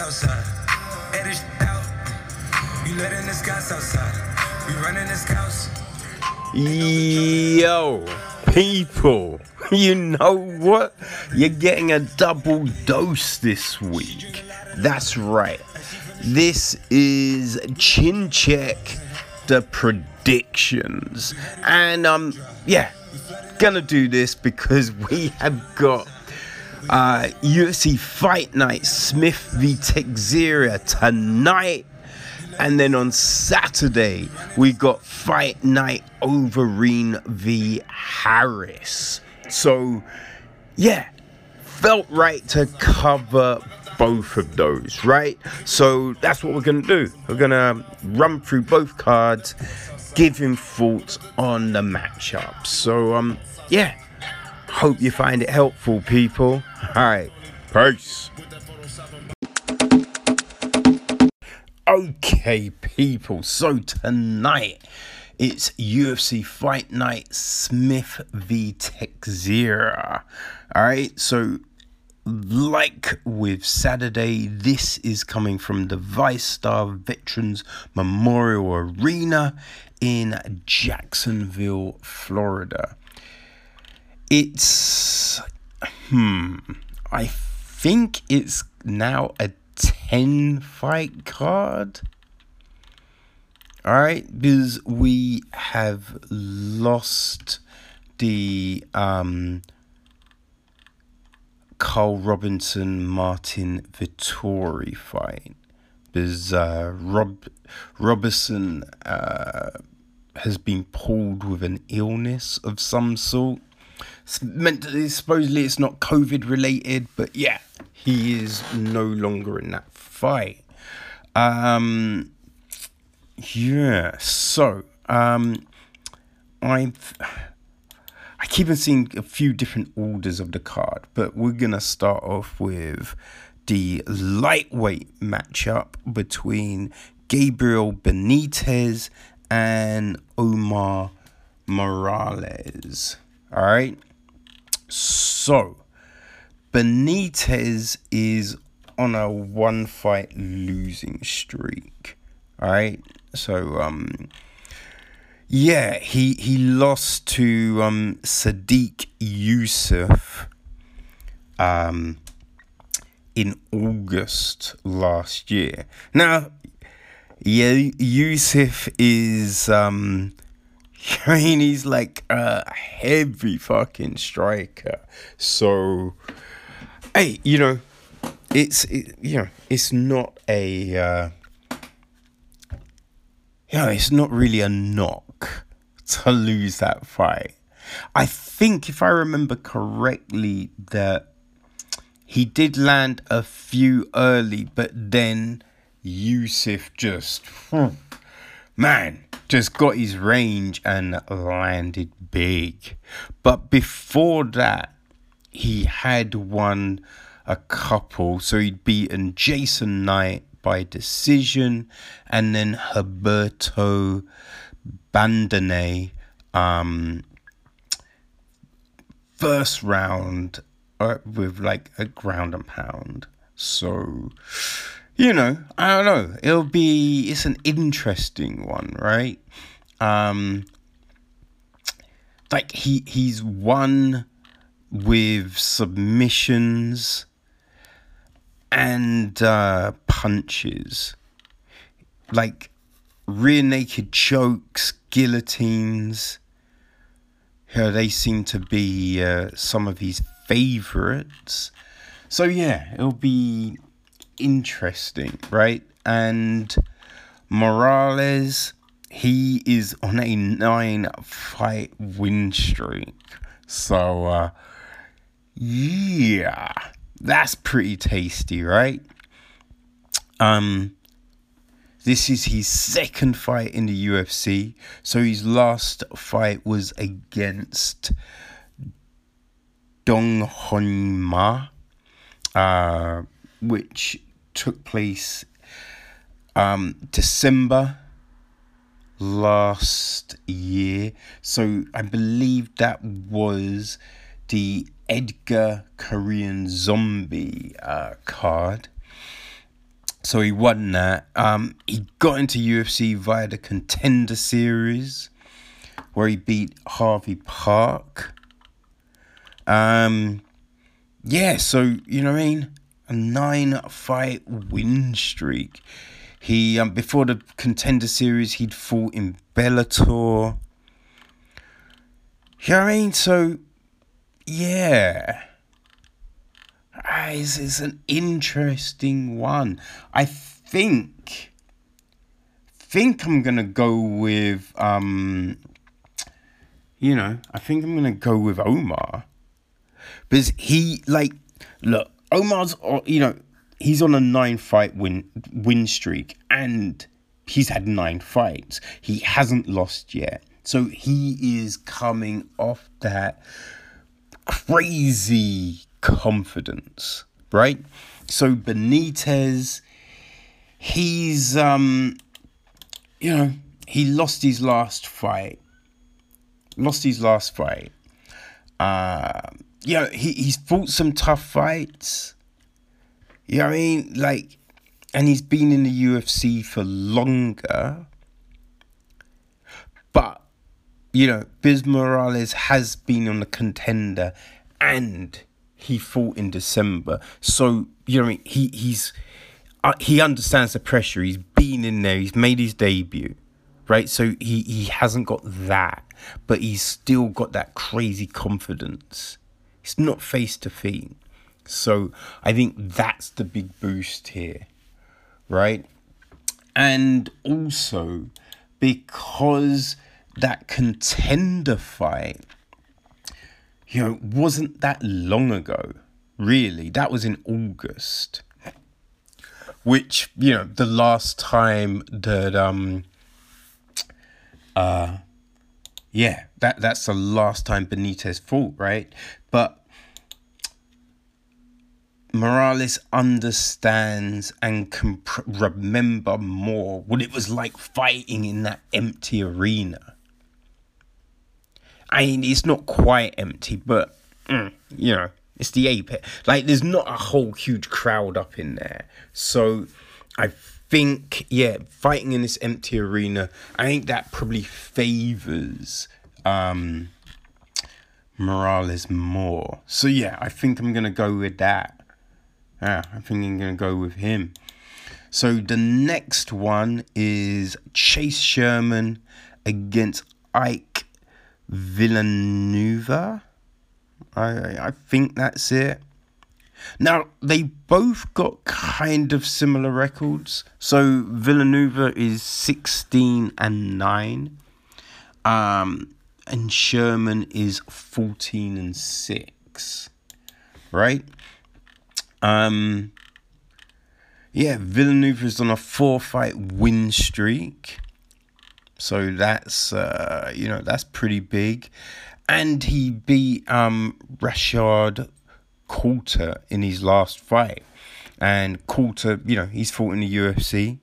outside, edit out. We letting the scouts outside. We running the scouts. Yo, people, you know what? You're getting a double dose this week. That's right. This is Chin Check the predictions. And um yeah, gonna do this because we have got uh UFC Fight Night Smith v Teixeira tonight. And then on Saturday, we got Fight Night Overeem v Harris. So, yeah, felt right to cover both of those, right? So that's what we're gonna do. We're gonna run through both cards, give him thoughts on the matchup. So, um, yeah, hope you find it helpful, people. All right, peace. Okay, people, so tonight it's UFC Fight Night Smith v Teixeira. Alright, so like with Saturday, this is coming from the VyStar Veterans Memorial Arena in Jacksonville, Florida. It's, hmm, I think it's now a 10 fight card. All right, because we have lost the um, Karl Roberson Marvin Vettori fight. Because uh, Rob Robertson uh, has been pulled with an illness of some sort. Supposedly it's not COVID related, but yeah, he is no longer in that fight. Um, yeah, so um, I've I keep on seeing a few different orders of the card, but we're gonna start off with the lightweight matchup between Gabriel Benitez and Omar Morales. All right. So, Benitez is on a one fight losing streak. All right. So, um, yeah, he he lost to um Sodiq Yusuff um in August last year. Now, yeah, Yusuff is um I mean, he's like a heavy fucking striker. So, hey, you know, it's it, you know, it's not a uh, you know, it's not really a knock to lose that fight. I think if I remember correctly that he did land a few early, but then Yusuff just man just got his range and landed big. But before that, he had won a couple. So he'd beaten Jason Knight by decision and then Roberto Bandeira um first round uh, with like a ground and pound. So you know, I don't know. It'll be it's an interesting one, right? Um like he he's won with submissions and uh punches. Like rear naked chokes, guillotines. Yeah, they seem to be uh, some of his favorites. So yeah, it'll be interesting, right? And Morales, he is on a nine fight win streak. So, uh, yeah, that's pretty tasty, right? Um, this is his second fight in the UFC. So his last fight was against Dong Hyun Ma, uh, which took place um, December last year. So I believe that was the Edgar Korean Zombie uh, card. So he won that. Um, he got into UFC via the Contender Series, where he beat Harvey Park. Um, yeah, so you know what I mean. A nine fight win streak. He um, before the Contender Series, he'd fought in Bellator. You know what I mean? So, yeah. Ah, it's an interesting one. I think think I'm gonna go with um you know, I think I'm gonna go with Omar. Because he like look, Omar's uh, you know, he's on a nine fight win win streak and he's had nine fights. He hasn't lost yet. So he is coming off that crazy confidence, right? So Benitez, he's um, you know, he lost his last fight. Lost his last fight. Uh, you know, he, he's fought some tough fights. You know what I mean? Like, and he's been in the UFC for longer. But, you know, Biz Morales has been on the contender and he fought in December. So, you know, I mean? he he's uh, he understands the pressure. He's been in there. He's made his debut, right? So he he hasn't got that, but he's still got that crazy confidence. It's not face to feet. So I think that's the big boost here, right? And also because that contender fight you know, wasn't that long ago, really. That was in August. Which, you know, the last time that um uh yeah, that that's the last time Benitez fought, right? But Morales understands and can remember more what it was like fighting in that empty arena I mean, it's not quite empty, but mm, you know, it's the apex. Like, there's not a whole huge crowd up in there. So, I think, yeah, fighting in this empty arena, I think that probably favors um, Morales more. So, yeah, I think I'm gonna go with that. Yeah, I think I'm gonna go with him. So the next one is Chase Sherman against Ike Villanueva. I I think that's it. Now they both got kind of similar records. So Villanueva is sixteen and nine, um, and Sherman is fourteen and six, right? Um, yeah, Villanueva is on a four fight win streak. So that's uh, you know that's pretty big, and he beat um, Rashad Coulter in his last fight, and Coulter you know he's fought in the UFC,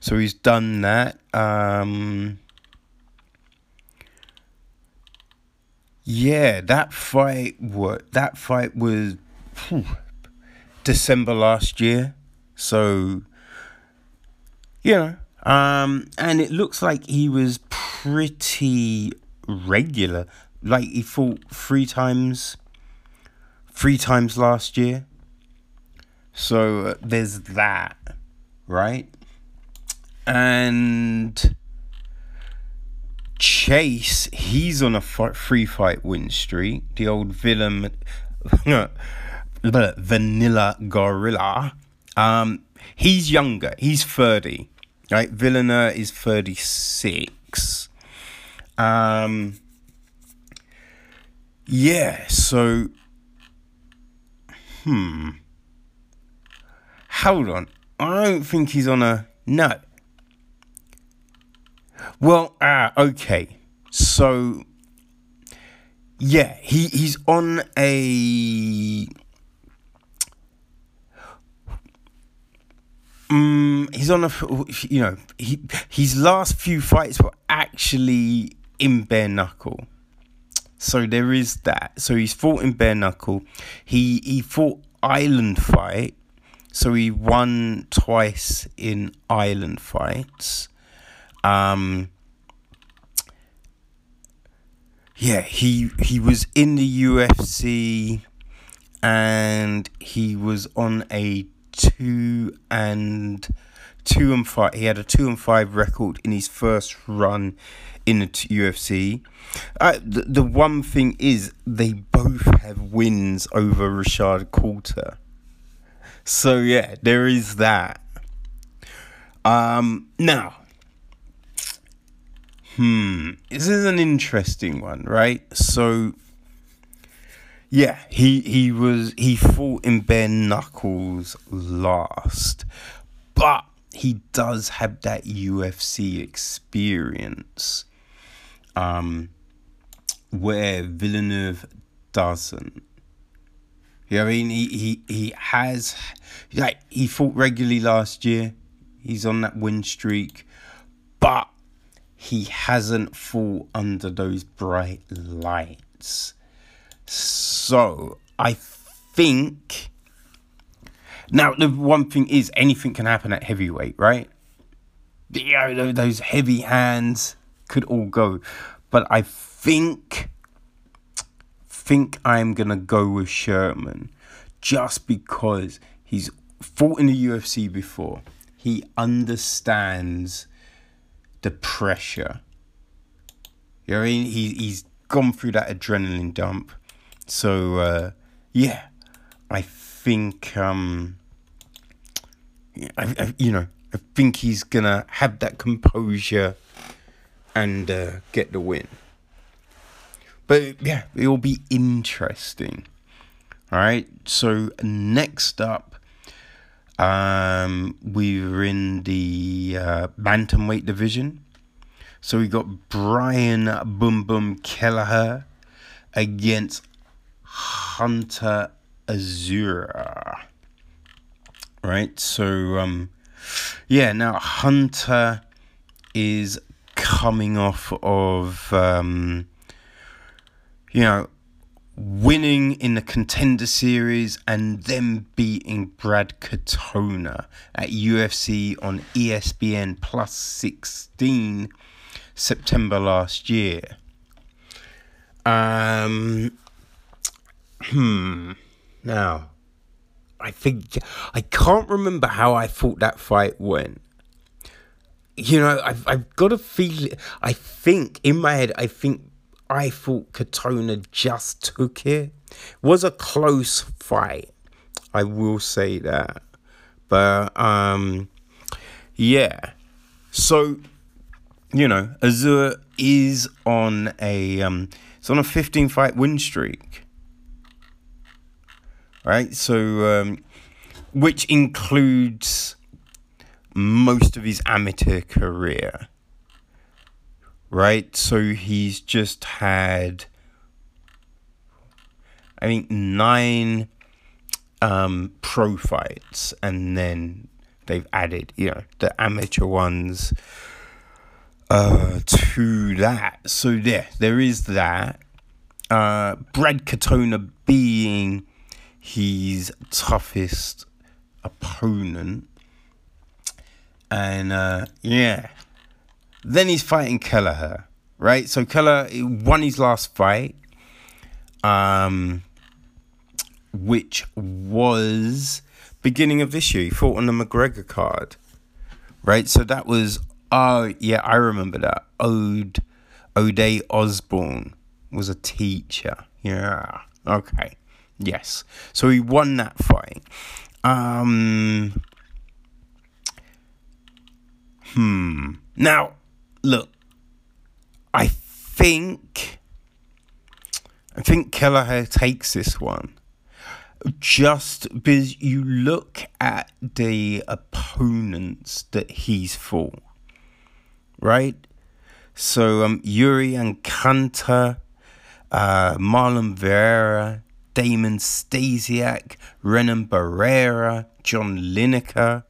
so he's done that. Um, yeah, that fight what that fight was whew, December last year, so you know um, and it looks like he was pretty regular. Like he fought three times, three times last year. So uh, there's that, right? And Chase, he's on a free fight win streak. The old villain, Vanilla Gorilla. Um, he's younger. He's thirty. Right, Villanueva is 36. Um, yeah, so, hmm. Hold on. I don't think he's on a. No. Well, ah, okay. So, yeah, he, he's on a Um, he's on a, you know, he his last few fights were actually in bare knuckle. So there is that. So he's fought in bare knuckle. He he fought island fight. So he won twice in island fights. Um yeah, he he was in the UFC and he was on a two and two and five. He had a two and five record in his first run in the UFC. Uh, the, the one thing is they both have wins over Rashad Coulter. So yeah, there is that. Um, now, hmm, this is an interesting one, right? So yeah, he he was he fought in bare knuckles last, but he does have that UFC experience, um, where Villanueva doesn't. You know I mean? He he he has like he fought regularly last year. He's on that win streak, but he hasn't fought under those bright lights. So I think. Now the one thing is anything can happen at heavyweight, right? Yeah, those heavy hands could all go, but I think think I'm gonna go with Sherman just because he's fought in the UFC before. He understands the pressure. You know what I mean? He he's gone through that adrenaline dump. So uh, yeah, I think um, I, I, you know I think he's gonna have that composure and uh, get the win. But yeah, it will be interesting. All right. So next up, um, we were in the uh, bantamweight division. So we got Brian Boom Boom Kelleher against Hunter Azure. Right, so um, yeah, now Hunter is coming off of um, you know winning in the contender series and then beating Brad Katona at UFC on ESPN plus 16 September last year. Um, Hmm. Now, I think I can't remember how I thought that fight went. You know, I've I've got a feeling. I think in my head, I think I thought Katona just took it. Was a close fight. I will say that, but um, yeah. So, you know, Azure is on a um, it's on a 15 fight win streak right? So, um, which includes most of his amateur career, right? So he's just had, I think, nine um, pro fights, and then they've added, you know, the amateur ones uh, to that. So yeah, there is that. Uh, Brad Katona being his toughest opponent. And uh, yeah, then he's fighting Kelleher, right? So Kelleher won his last fight, um, which was beginning of this year. He fought on the McGregor card, right? So that was oh yeah, I remember that. Ode Ode Osbourne was a teacher. Yeah, okay. Yes. So he won that fight. Um. Hmm. Now, look. I think. I think Kelleher takes this one. Just because you look at the opponents that he's fought, right? So um, Yuri Alcantara, uh, Marlon Vera, Damian Stasiak, Renan Barrera, John Lineker,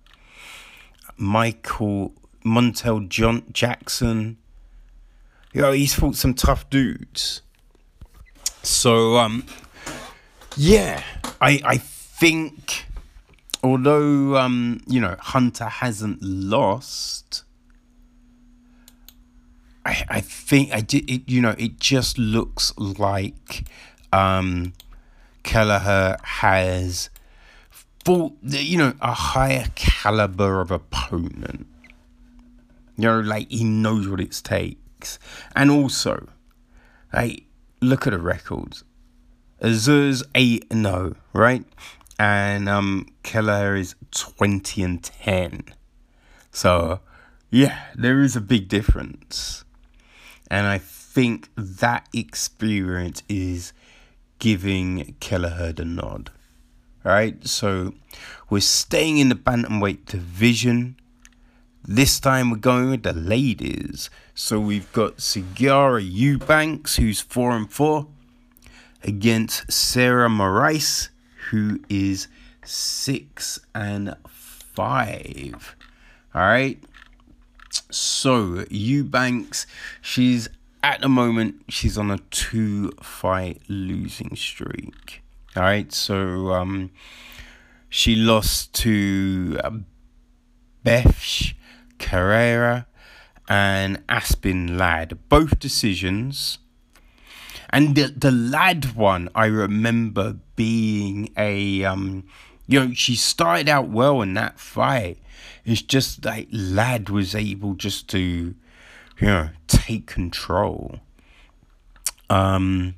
Michael Montel John Jackson. You know, he's fought some tough dudes. So um, yeah, I I think although um, you know Hunter hasn't lost, I I think I did it. You know, it just looks like um, Kelleher has fought you know a higher caliber of opponent. You know, like he knows what it takes, and also, like look at the records. Azure's eight and zero, right? And um, Kelleher is twenty and ten. So, yeah, there is a big difference, and I think that experience is giving Kelleher the nod. Right, so we're staying in the bantamweight division. This time we're going with the ladies. So we've got Sijara Eubanks, who's four and four, against Sarah Moras, who is six and five. All right. So Eubanks, she's at the moment she's on a two fight losing streak. All right. So um, she lost to uh, Bethe Correia and Aspen Ladd, both decisions. And the, the Ladd one, I remember being a, um, you know, she started out well in that fight. It's just like Ladd was able just to, you know, take control. Um,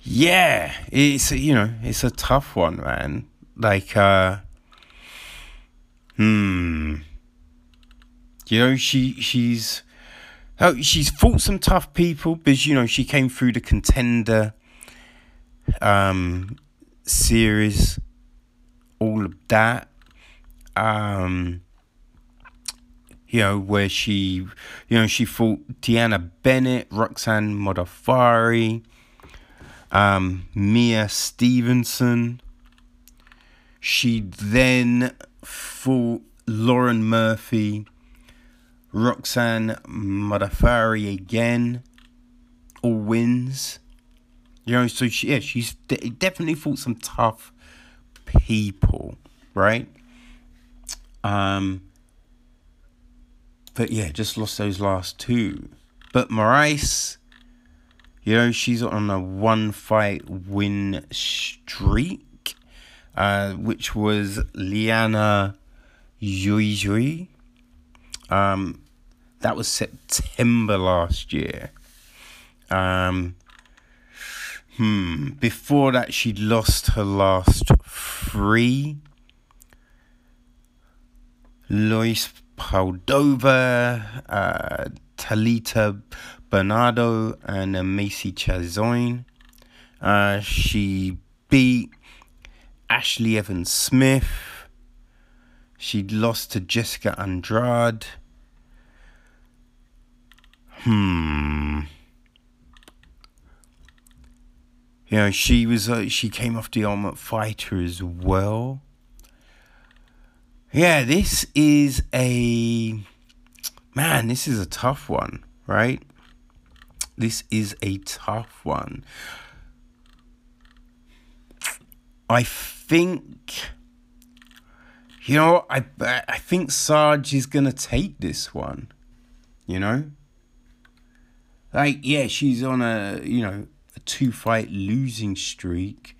yeah, it's you know, it's a tough one, man. Like, uh, hmm you know, she she's oh, she's fought some tough people because you know she came through the contender um series, all of that. Um you know, where she, you know, she fought Deanna Bennett, Roxanne Modafferi, um, Maia Stevenson. She then fought Lauren Murphy, Roxanne Modafferi again, all wins. You know, so she, yeah, she's de- definitely fought some tough people, right? Um, but yeah, just lost those last two. But Moras, you know, she's on a one fight win streak, uh, which was Liana Jui um, that was September last year. Um, hmm. Before that, she'd lost her last three. Lois Paldova, uh, Talita Bernardo, and uh, Macy Chiasson. Uh, she beat Ashley Evans Smith. She lost to Jessica Andrade. Hmm. You know, she was uh, she came off the Ultimate Fighter as well. Yeah, this is a man. This is a tough one, right? This is a tough one. I think. You know, I I think Sarge is gonna take this one. You know. Like, yeah, she's on a, you know, a two fight losing streak.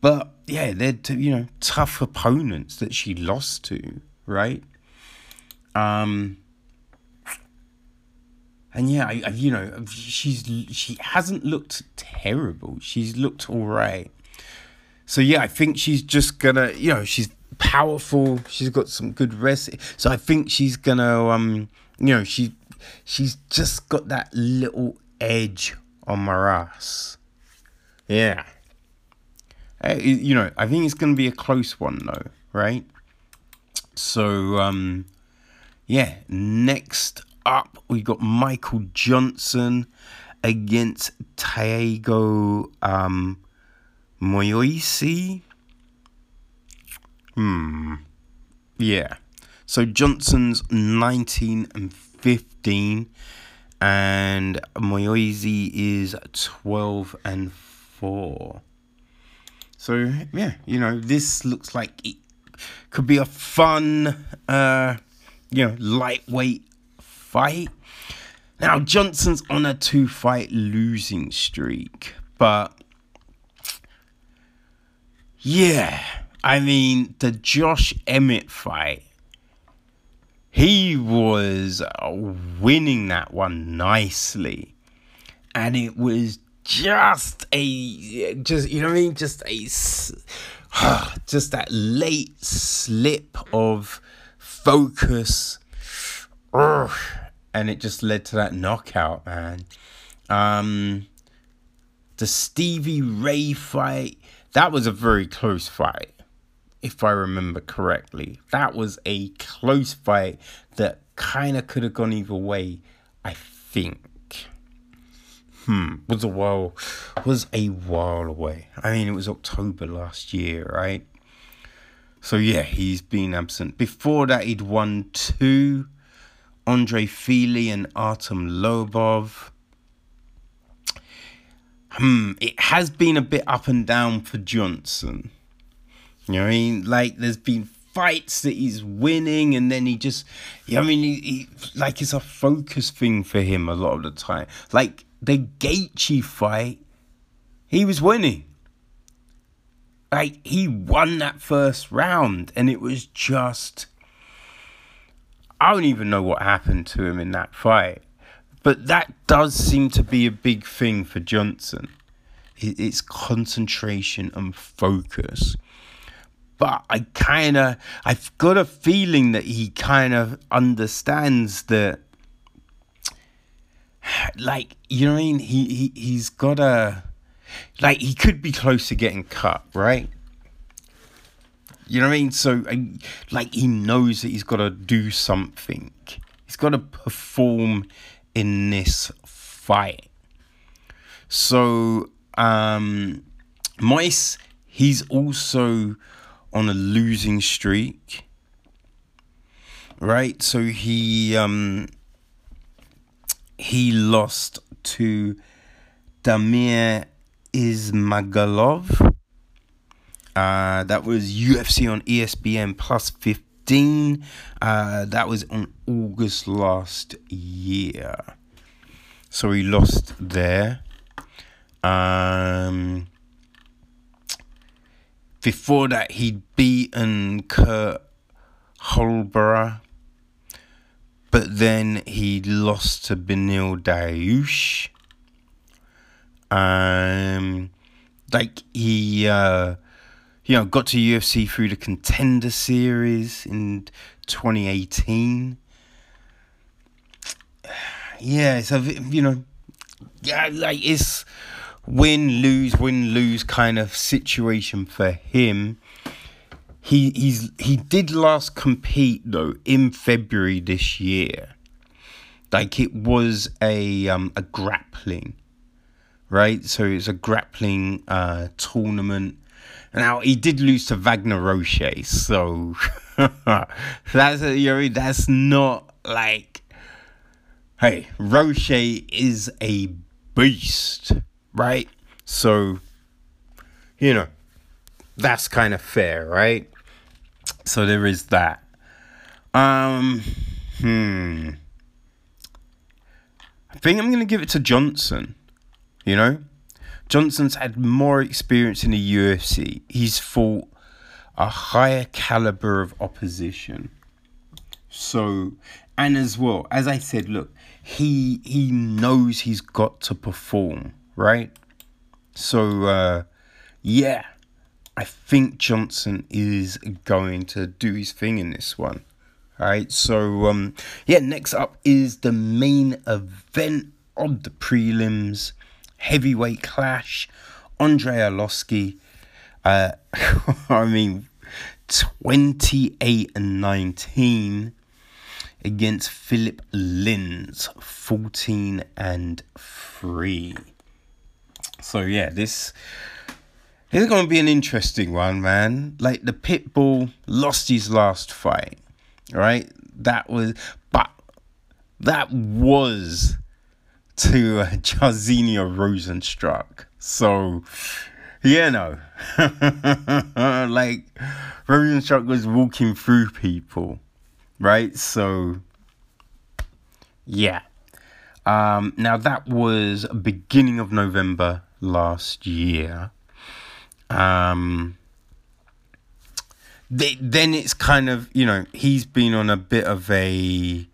But yeah, they're, t- you know, tough opponents that she lost to, right? Um, and yeah, I, I, you know, she's she hasn't looked terrible. She's looked all right. So yeah, I think she's just gonna, you know, she's powerful. She's got some good rest. So I think she's gonna, um, you know, she she's just got that little edge on Moras. Yeah. you know, I think it's going to be a close one though, right? So, um, yeah, next up we got Michael Johnson against Thiago um, Moises. Hmm. Yeah. So Johnson's 19 and 15, and Moises is 12 and 4. So, yeah, you know, this looks like it could be a fun, uh, you know, lightweight fight. Now, Johnson's on a two fight losing streak, but yeah, I mean, the Josh Emmett fight he was winning that one nicely. And it was just a, just, you know what I mean? Just a, just that late slip of focus. And it just led to that knockout, man. Um, the Stevie Ray fight, that was a very close fight if I remember correctly. That was a close fight that kind of could have gone either way, I think. Hmm, was a while was a while away. I mean, it was October last year, right? So yeah, he's been absent. Before that, he'd won two. Andre Fili and Artem Lobov. Hmm, it has been a bit up and down for Johnson. You know what I mean? Like there's been fights that he's winning and then he just you know I mean he, he, like it's a focus thing for him a lot of the time. Like the Gaethje fight, he was winning. Like he won that first round and it was just I don't even know what happened to him in that fight. But that does seem to be a big thing for Johnson. It's concentration and focus but I kind of I've got a feeling that he kind of understands that like you know what I mean? He, he he's got a like he could be close to getting cut right? You know what I mean? So like he knows that he's got to do something. He's got to perform in this fight. So um Moises he's also on a losing streak. Right? So he um he lost to Damir Ismagulov. Uh, that was UFC on ESPN plus 15. Uh, that was on August last year. So he lost there. Um, before that, he'd beaten Kurt Holobaugh, but then he lost to Beneil Dariush. Um, like he, uh, you know, got to UFC through the Contender Series in 2018. Yeah, so you know, yeah, like it's win lose win lose kind of situation for him. He he's he did last compete though in February this year. Like it was a um a grappling, right? So it's a grappling uh tournament. Now he did lose to Wagner Rocha, so that's you know that's not like hey Rocha is a beast right? So, you know, that's kind of fair, right? So there is that. Um, hmm. I think I'm going to give it to Johnson. You know, Johnson's had more experience in the UFC. He's fought a higher caliber of opposition. So, and as well, as I said, look, he he knows he's got to perform right? So, uh, yeah, I think Johnson is going to do his thing in this one. All right, so um, yeah, next up is the main event of the prelims heavyweight clash. Andrei Arlovski, uh, I mean, 28 and 19 against Philipe Lins, 14 and 3. So yeah, this this is gonna be an interesting one, man. Like the Pitbull lost his last fight, right? That was, but that was to uh, Rozenstruik. So, yeah, no. like, Rozenstruik was walking through people, right? So, yeah. Um, now, that was beginning of November last year. Um, they, then it's kind of, you know, he's been on a bit of a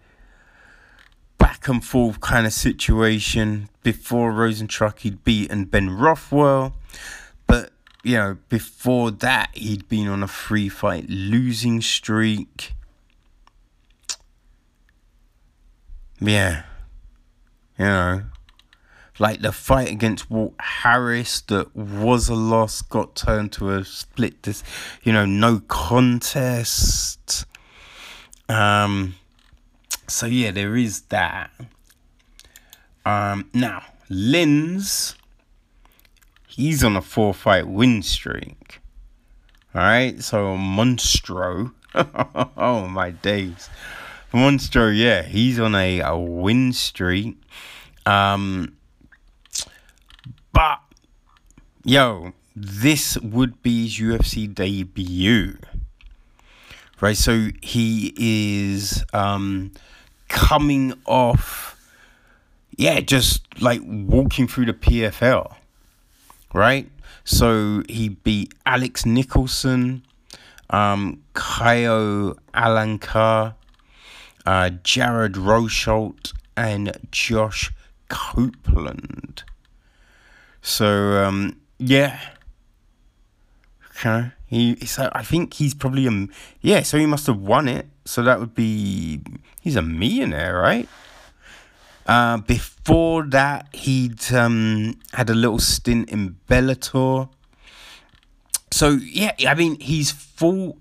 back and forth kind of situation. Before Rozenstruik, he'd beaten Ben Rothwell. But, you know, before that, he'd been on a three fight losing streak. Yeah. You know, like the fight against Walt Harris that was a loss got turned to a split this you know no contest. Um so yeah there is that. Um now Lins he's on a four fight win streak. All right so Monstro oh my days. Monstro yeah he's on a, a win streak. Um but yo, this would be his UFC debut. Right, so he is um coming off yeah, just like walking through the PFL. Right? So he beat Alex Nicholson, um, Alencar, uh, Jared Rosholt, and Josh Copeland. So um, yeah, okay. He so I think he's probably a yeah. So he must have won it. So that would be he's a millionaire, right? Uh, before that, he'd um, had a little stint in Bellator. So yeah, I mean he's full.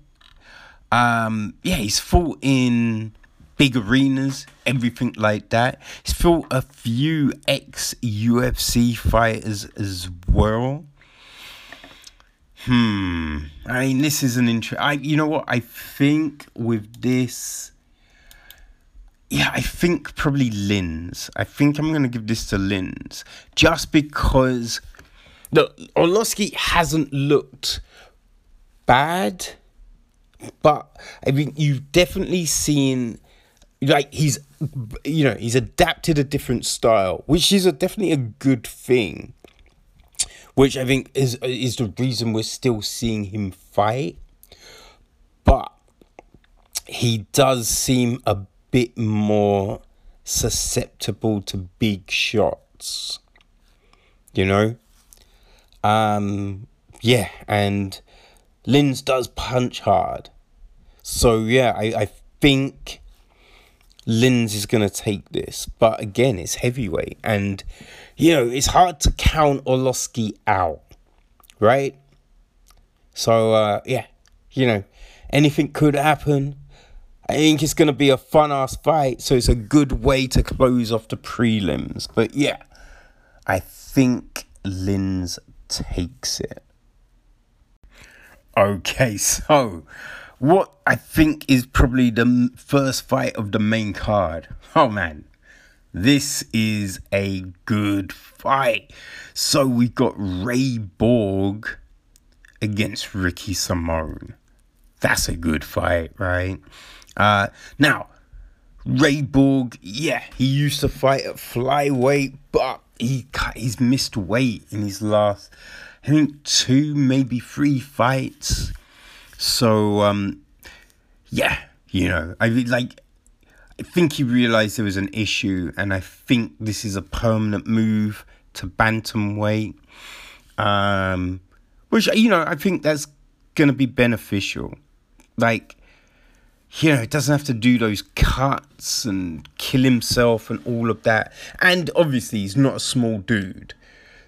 Um, yeah, he's full in big arenas, everything like that. He's fought a few ex UFC fighters as well. Hmm. I mean, this is an interest. I, you know what? I think with this, yeah, I think probably Lins. I think I'm gonna give this to Lins just because the Arlovski hasn't looked bad, but I mean, you've definitely seen like he's you know he's adapted a different style which is a, definitely a good thing which i think is is the reason we're still seeing him fight. But he does seem a bit more susceptible to big shots you know? Um yeah and Lins does punch hard. So yeah i i think Lins is going to take this. But again, it's heavyweight. And, you know, it's hard to count Arlovski out, right? So, uh, yeah, you know, anything could happen. I think it's going to be a fun ass fight. So it's a good way to close off the prelims. But yeah, I think Lins takes it. Okay, so what I think is probably the first fight of the main card. Oh man, this is a good fight. So we've got Ray Borg against Ricky Simone. That's a good fight, right? Uh, now, Ray Borg, yeah, he used to fight at flyweight, but he he's missed weight in his last, I think, two, maybe three fights. So um, yeah, you know, I like. I think he realized there was an issue, and I think this is a permanent move to bantamweight. Um, which you know, I think that's gonna be beneficial. Like, you know, it doesn't have to do those cuts and kill himself and all of that. And obviously, he's not a small dude,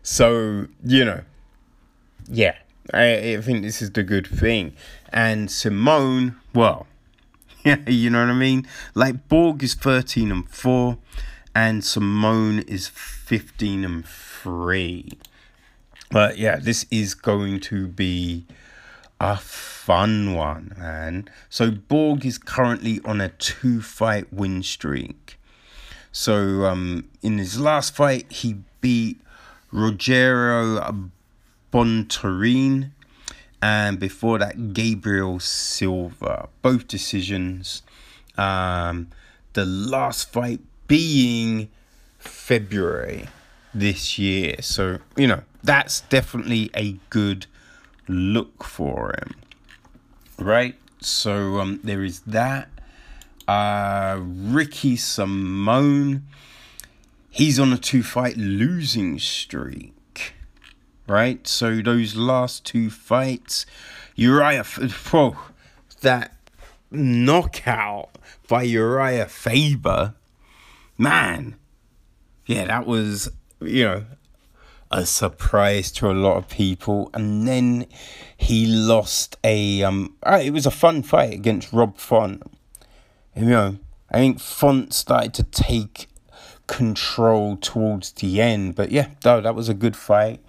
so you know, yeah, I, I think this is the good thing. And Simone, well, yeah, you know what I mean? Like Borg is 13 and 4, and Simone is 15 and 3. But yeah, this is going to be a fun one, man. So Borg is currently on a two fight win streak. So um, in his last fight, he beat Rogério Bontorin, and before that, Gabriel Silva. Both decisions. Um, the last fight being February this year. So, you know, that's definitely a good look for him. Right? So, um, there is that. Uh, Ricky Simon. He's on a two fight losing streak right? So those last two fights, Uriah, whoa, that knockout by Uriah Faber, man, yeah, that was you know a surprise to a lot of people. And then he lost a um, uh, it was a fun fight against Rob Font. You know, I think Font started to take control towards the end, but yeah, no, that was a good fight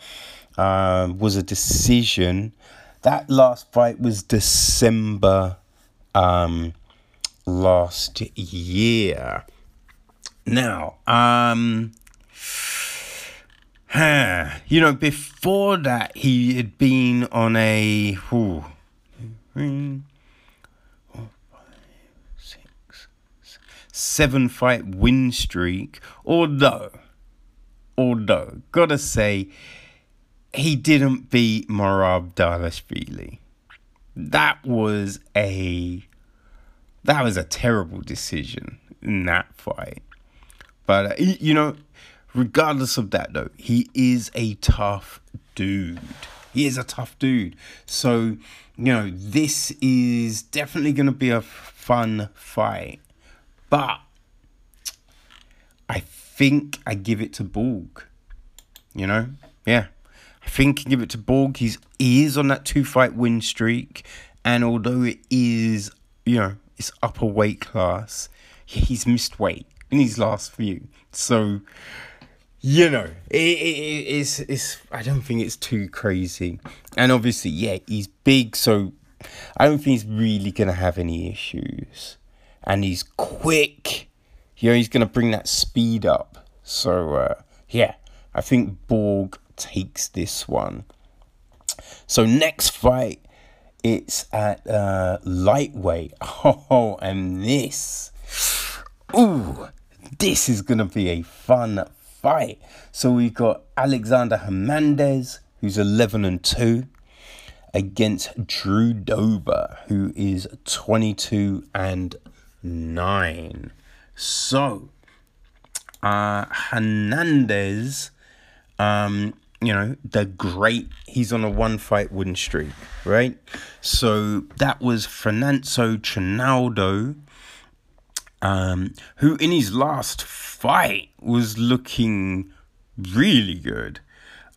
um, was a decision. That last fight was December um, last year. Now, um, huh, you know, before that, he had been on a whew, seven fight win streak. Although, although, gotta say, he didn't beat Merab Dvalishvili. That was a that was a terrible decision in that fight. But uh, you know, regardless of that though, he is a tough dude. He is a tough dude. So, you know, this is definitely going to be a fun fight. But I think I give it to Borg. You know? Yeah. I think give it to Borg. He's he is on that two fight win streak, and although it is you know it's upper weight class, he's missed weight in his last few. So you know it, it, it's it's I don't think it's too crazy, and obviously yeah he's big, so I don't think he's really gonna have any issues, and he's quick. You know he's gonna bring that speed up. So uh, yeah, I think Borg takes this one. So next fight, it's at uh, lightweight. Oh, and this, ooh, this is gonna be a fun fight. So we've got Alexander Hernandez, who's 11 and 2, against Drew Dober, who is 22 and 9. So, uh, Hernandez um, you know, the great, he's on a one fight win streak, right? So that was Fernando Trinaldo, um, who in his last fight was looking really good.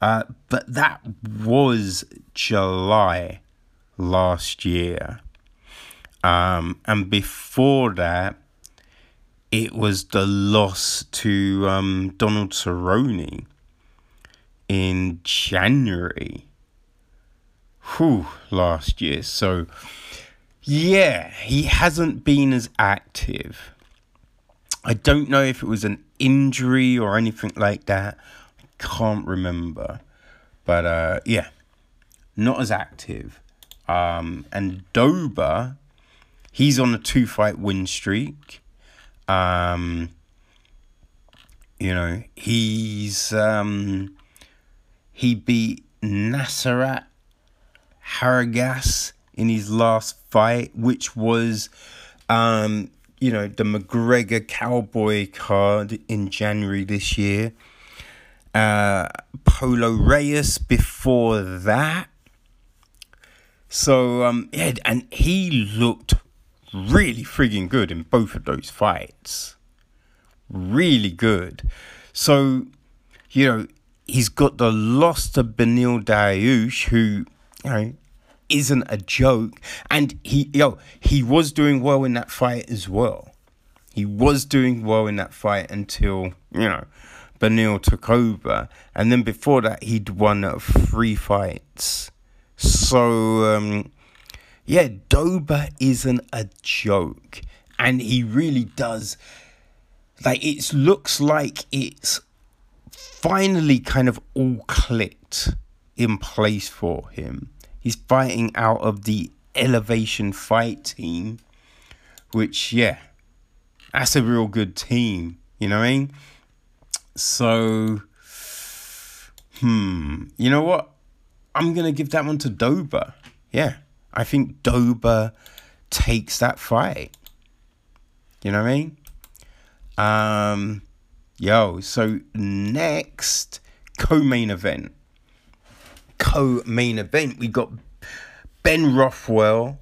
Uh, but that was July last year. Um, and before that, it was the loss to um, Donald Cerrone in January. Whew, last year. So, yeah, he hasn't been as active. I don't know if it was an injury or anything like that. I can't remember. But uh, yeah, not as active. Um, and Dober, he's on a two fight win streak. Um, you know, he's um, he beat Nasrat Haragas in his last fight, which was, um, you know, the McGregor Cowboy card in January this year. Uh, Polo Reyes before that. So, um, yeah, and he looked really frigging good in both of those fights. Really good. So, you know, he's got the loss to Beneil Dariush, who, you know, isn't a joke. And he, yo, he was doing well in that fight as well. He was doing well in that fight until, you know, Beneil took over. And then before that, he'd won three fights. So, um, yeah, Dober isn't a joke. And he really does like it looks like it's finally kind of all clicked in place for him. He's fighting out of the Elevation Fight team, which, yeah, that's a real good team. You know what I mean? So, hmm, you know what? I'm going to give that one to Dober. Yeah, I think Dober takes that fight. You know what I mean? Um, yo, so next co-main event. Co-main event, we got Ben Rothwell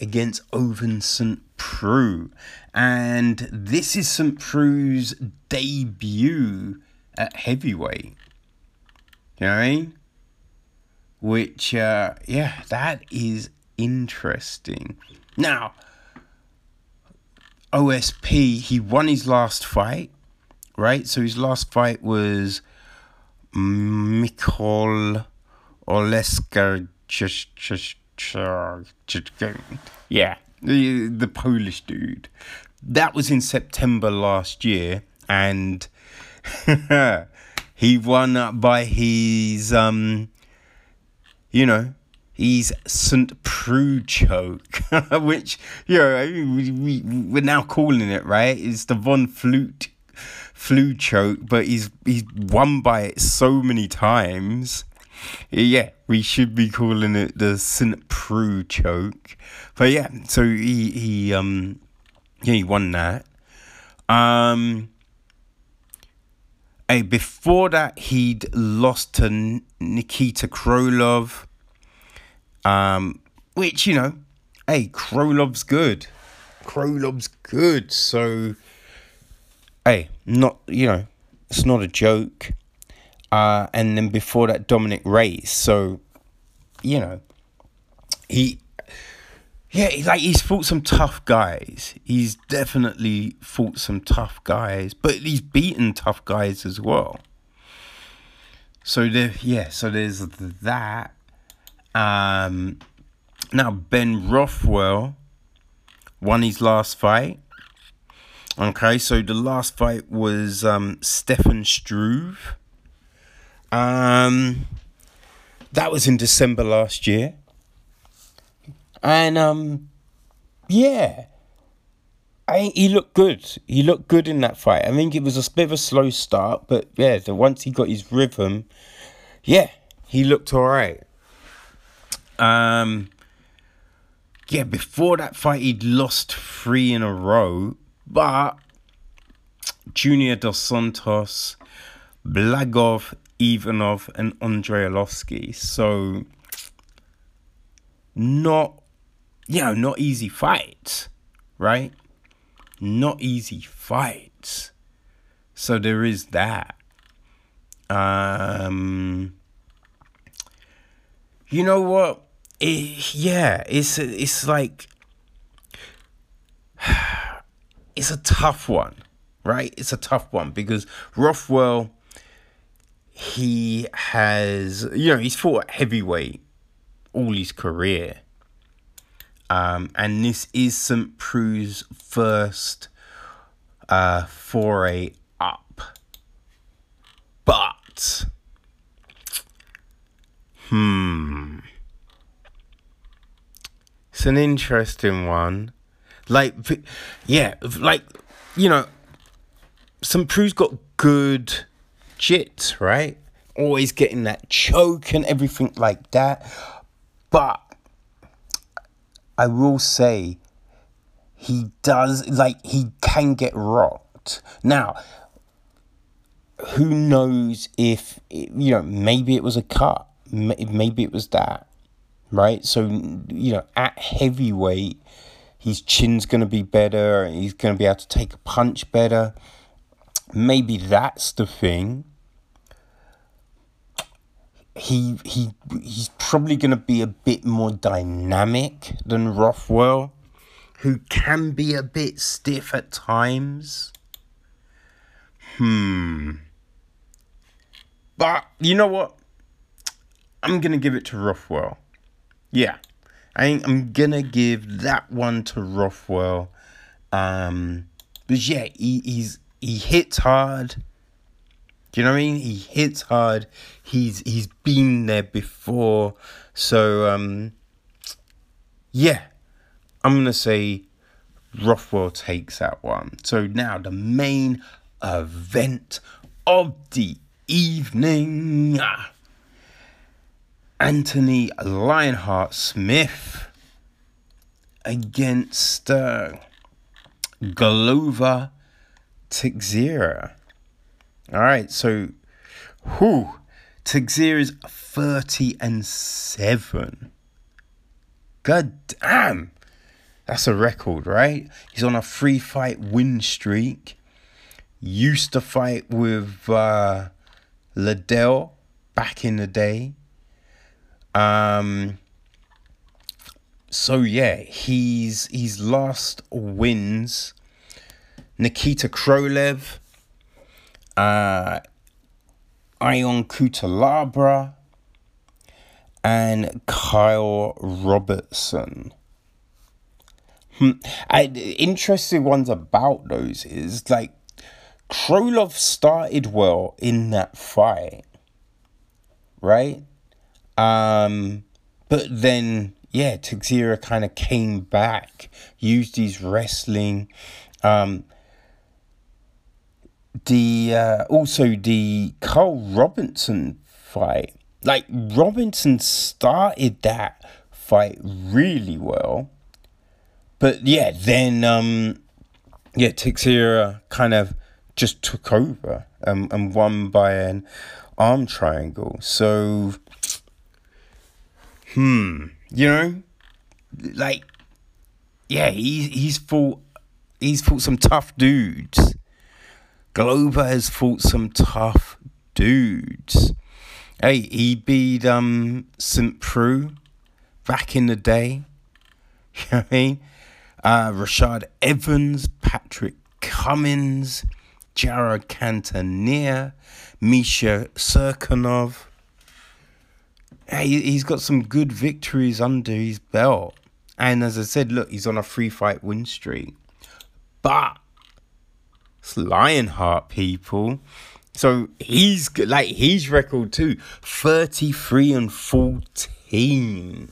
against Ovince St. Preux. And this is St. Preux's debut at heavyweight. You know what I mean? Which, uh, yeah, that is interesting. Now, OSP, he won his last fight, right? So his last fight was Mikol Olesker. Yeah, the, the Polish dude. That was in September last year, and he won by his, um, you know, he's St. Preux choke, which, you know, we, we, we're now calling it, right? It's the Von Flute flu choke, but he's he's won by it so many times. Yeah, we should be calling it the St. Preux choke. But yeah, so he he um yeah he won that. Um Hey, before that, he'd lost to Nikita Krylov. Um, which, you know, hey, Krylov's good. Krylov's good. So, hey, not, you know, it's not a joke. Uh, and then before that, Dominic Reyes. So, you know, he, yeah, like he's fought some tough guys. He's definitely fought some tough guys, but he's beaten tough guys as well. So there, yeah, so there's that. Um, now Ben Rothwell won his last fight. Okay, so the last fight was um, Stefan Struve. Um, that was in December last year, and um, yeah, I he looked good. He looked good in that fight. I think it was a bit of a slow start, but yeah, the once he got his rhythm, yeah, he looked all right. Um, yeah, before that fight, he'd lost three in a row, but Junior Dos Santos, Blagoy, Ivanov, and Andrei Arlovski. So, not, you know, not easy fights, right? Not easy fights. So there is that. Um, you know what? It, yeah, it's it's like it's a tough one, right? It's a tough one because Rothwell he has you know he's fought heavyweight all his career. Um, and this is St. Preux's first uh, foray up. But, hmm, it's an interesting one. Like, yeah, like, you know, St. Preux's got good jits, right? Always getting that choke and everything like that. But I will say he does, like, he can get rocked. Now, who knows if, you know, maybe it was a cut. Maybe it was that right? So, you know, at heavyweight, his chin's going to be better. He's going to be able to take a punch better. Maybe that's the thing. He he he's probably going to be a bit more dynamic than Rothwell, who can be a bit stiff at times. Hmm. But you know what? I'm going to give it to Rothwell. Yeah, I I'm gonna give that one to Rothwell. Um, but yeah, he, he's he hits hard. Do you know what I mean? He hits hard. He's he's been there before. So um yeah. I'm gonna say Rothwell takes that one. So now the main event of the evening. Anthony Lionheart Smith against uh, Glover. All right, so who Teixeira is 30 and 7. God damn. That's a record, right? He's on a three fight win streak. Used to fight with uh, Liddell back in the day. Um, so yeah, he's he's last wins Nikita Krylov, uh, Ion Cutelaba, and Karl Roberson. Hmm. I, interesting ones about those is like Krylov started well in that fight, right? Um, but then yeah, Teixeira kind of came back, used his wrestling. Um, the uh, also the Karl Roberson fight, like Robinson started that fight really well, but yeah, then um, yeah, Teixeira kind of just took over um, and won by an arm triangle. So hmm, you know, like, yeah, he's he's fought he's fought some tough dudes. Glover has fought some tough dudes. Hey, he beat um St. Preux back in the day. You know what I mean? Uh, Rashad Evans, Patrick Cummins, Jared Cannonier, Misha Cirkunov he, he's got some good victories under his belt. And as I said, look, he's on a three fight win streak. But it's Lionheart, people. So he's like his record too 33 and 14.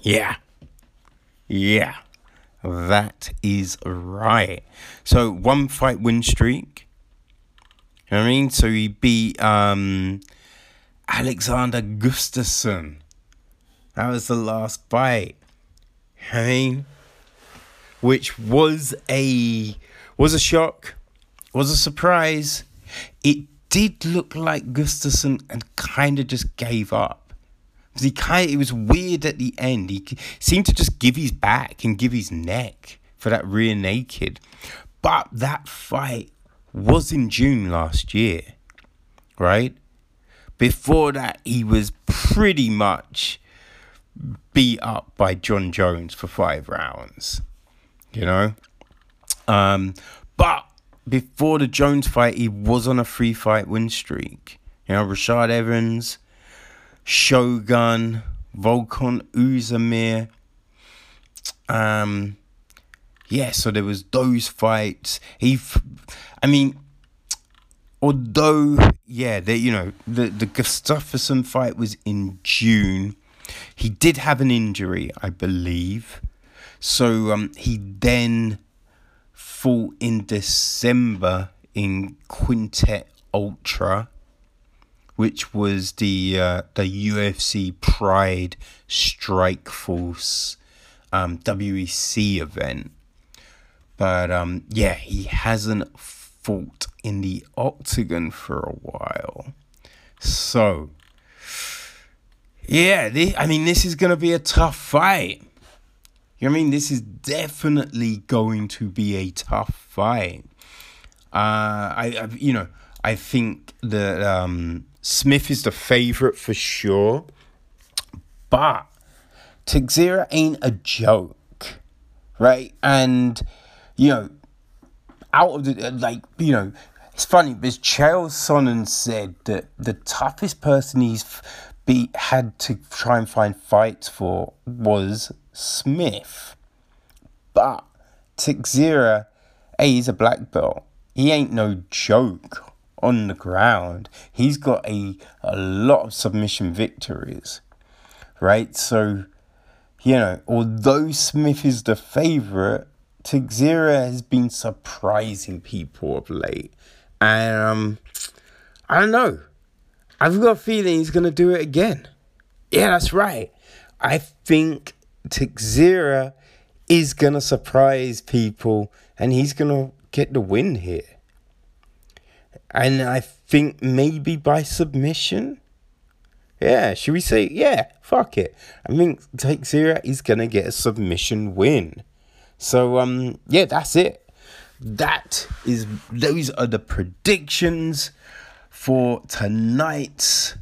Yeah. Yeah. That is right. So one fight win streak. You know what I mean? So he beat um Alexander Gustafsson. That was the last fight. I mean, which was a was a shock, was a surprise. It did look like Gustafsson and kind of just gave up. He kind it was weird at the end. He seemed to just give his back and give his neck for that rear naked. But that fight was in June last year, right? Before that, he was pretty much beat up by Jon Jones for five rounds. You know? Um, but before the Jones fight, he was on a three fight win streak. You know, Rashad Evans, Shogun, Volkan Oezdemir. Um, yeah, so there was those fights. He, I mean, although yeah, the, you know the the Gustafsson fight was in June. He did have an injury, I believe. So um, he then fought in December in Quintet Ultra, which was the uh, the UFC Pride Strikeforce um, WEC event. But um, yeah, he hasn't fought in the octagon for a while. So, yeah, this, I mean, this is going to be a tough fight. You know I mean? This is definitely going to be a tough fight. Uh, I, I you know, I think that um, Smith is the favorite for sure, but Teixeira ain't a joke, right? And you know, out of the uh, like you know it's funny because Chael Sonnen said that the toughest person he's be had to try and find fights for was Smith, but Teixeira, hey, he's a black belt. he ain't no joke on the ground. He's got a, a lot of submission victories, right? So, you know, although Smith is the favorite, Teixeira has been surprising people of late. And um, I don't know. I've got a feeling he's going to do it again. Yeah, that's right. I think Teixeira is going to surprise people and he's going to get the win here. And I think maybe by submission. Yeah, should we say, yeah, fuck it. I think Teixeira is going to get a submission win. So, um, yeah, that's it. That is, those are the predictions for tonight's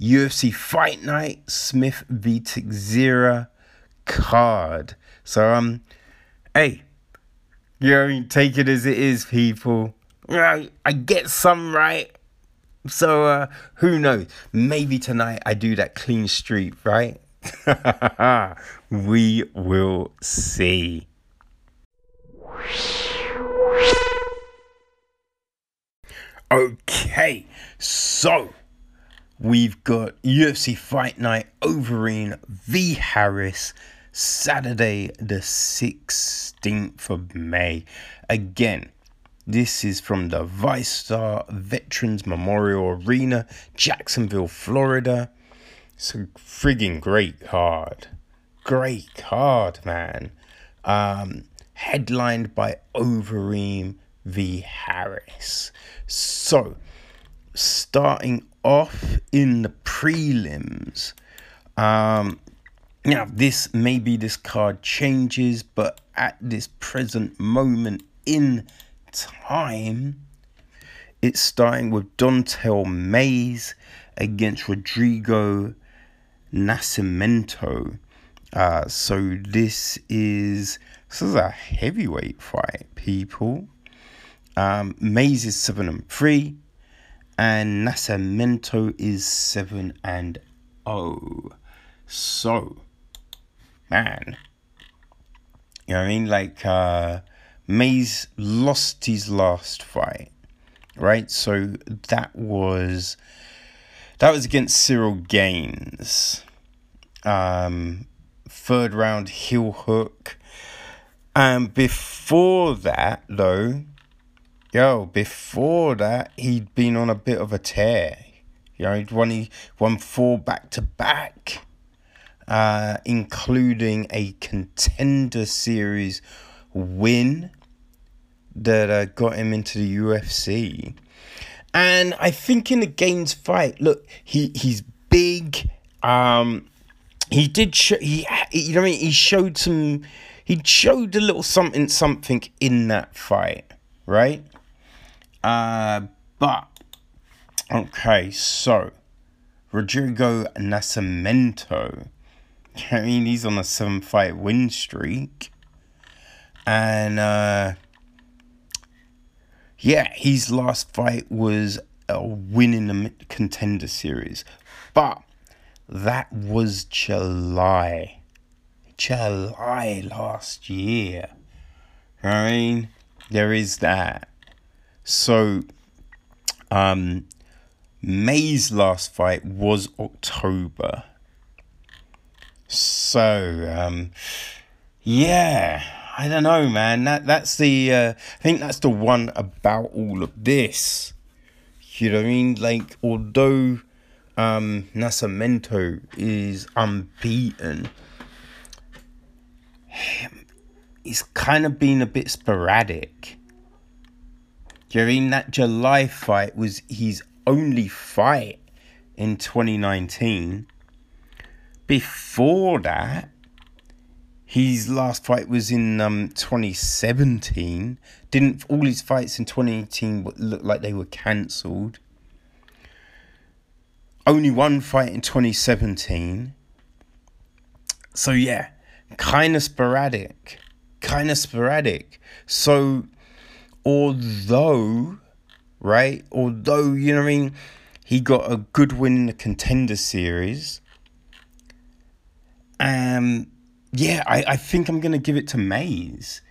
UFC Fight Night Smith v Teixeira card. So, um, hey, you know, take it as it is, people. I, I get some right. So uh, who knows? Maybe tonight I do that clean streak, right? we will see. Okay, so we've got UFC Fight Night Overeem v Harris Saturday, the 16th of May. Again, this is from the VyStar Veterans Memorial Arena, Jacksonville, Florida. It's a frigging great card. Great card, man. Um, headlined by Overeem v. Harris. So, starting off in the prelims, um, now this maybe this card changes, but at this present moment in time, it's starting with Don'Tale Mayes against Rodrigo Nascimento. Uh, so this is this is a heavyweight fight, people. Um, Mayes is seven and three, and Nascimento is seven and oh. So, man, you know what I mean? Like, uh, lost his last fight, right? So that was that was against Cyril Gane. Um, third round heel hook. And before that, though, yo, before that, he'd been on a bit of a tear. You know, he'd won, he won four back to back, uh, including a contender series win that uh, got him into the UFC. And I think in the Gaines fight, look, he he's big. Um, he did show he you know what I mean he showed some he showed a little something something in that fight, right? Uh, but okay, so Rodrigo Nascimento. I mean, he's on a seven fight win streak. And uh yeah, his last fight was a win in the contender series, but that was July. July last year. I mean, there is that. So, um, Mayes' last fight was October. So, um, yeah, I don't know, man. That that's the uh, I think that's the one about all of this. You know what I mean? Like, although um, Nascimento is unbeaten, he's kind of been a bit sporadic. Mean? That July fight was his only fight in 2019. Before that, his last fight was in um 2017. Didn't all his fights in 2018 look like they were cancelled. Only one fight in 2017. So yeah, kind of sporadic, kind of sporadic. So although, right, although you know what I mean, he got a good win in the contender series. Um yeah, I, I think I'm to give it to Mayes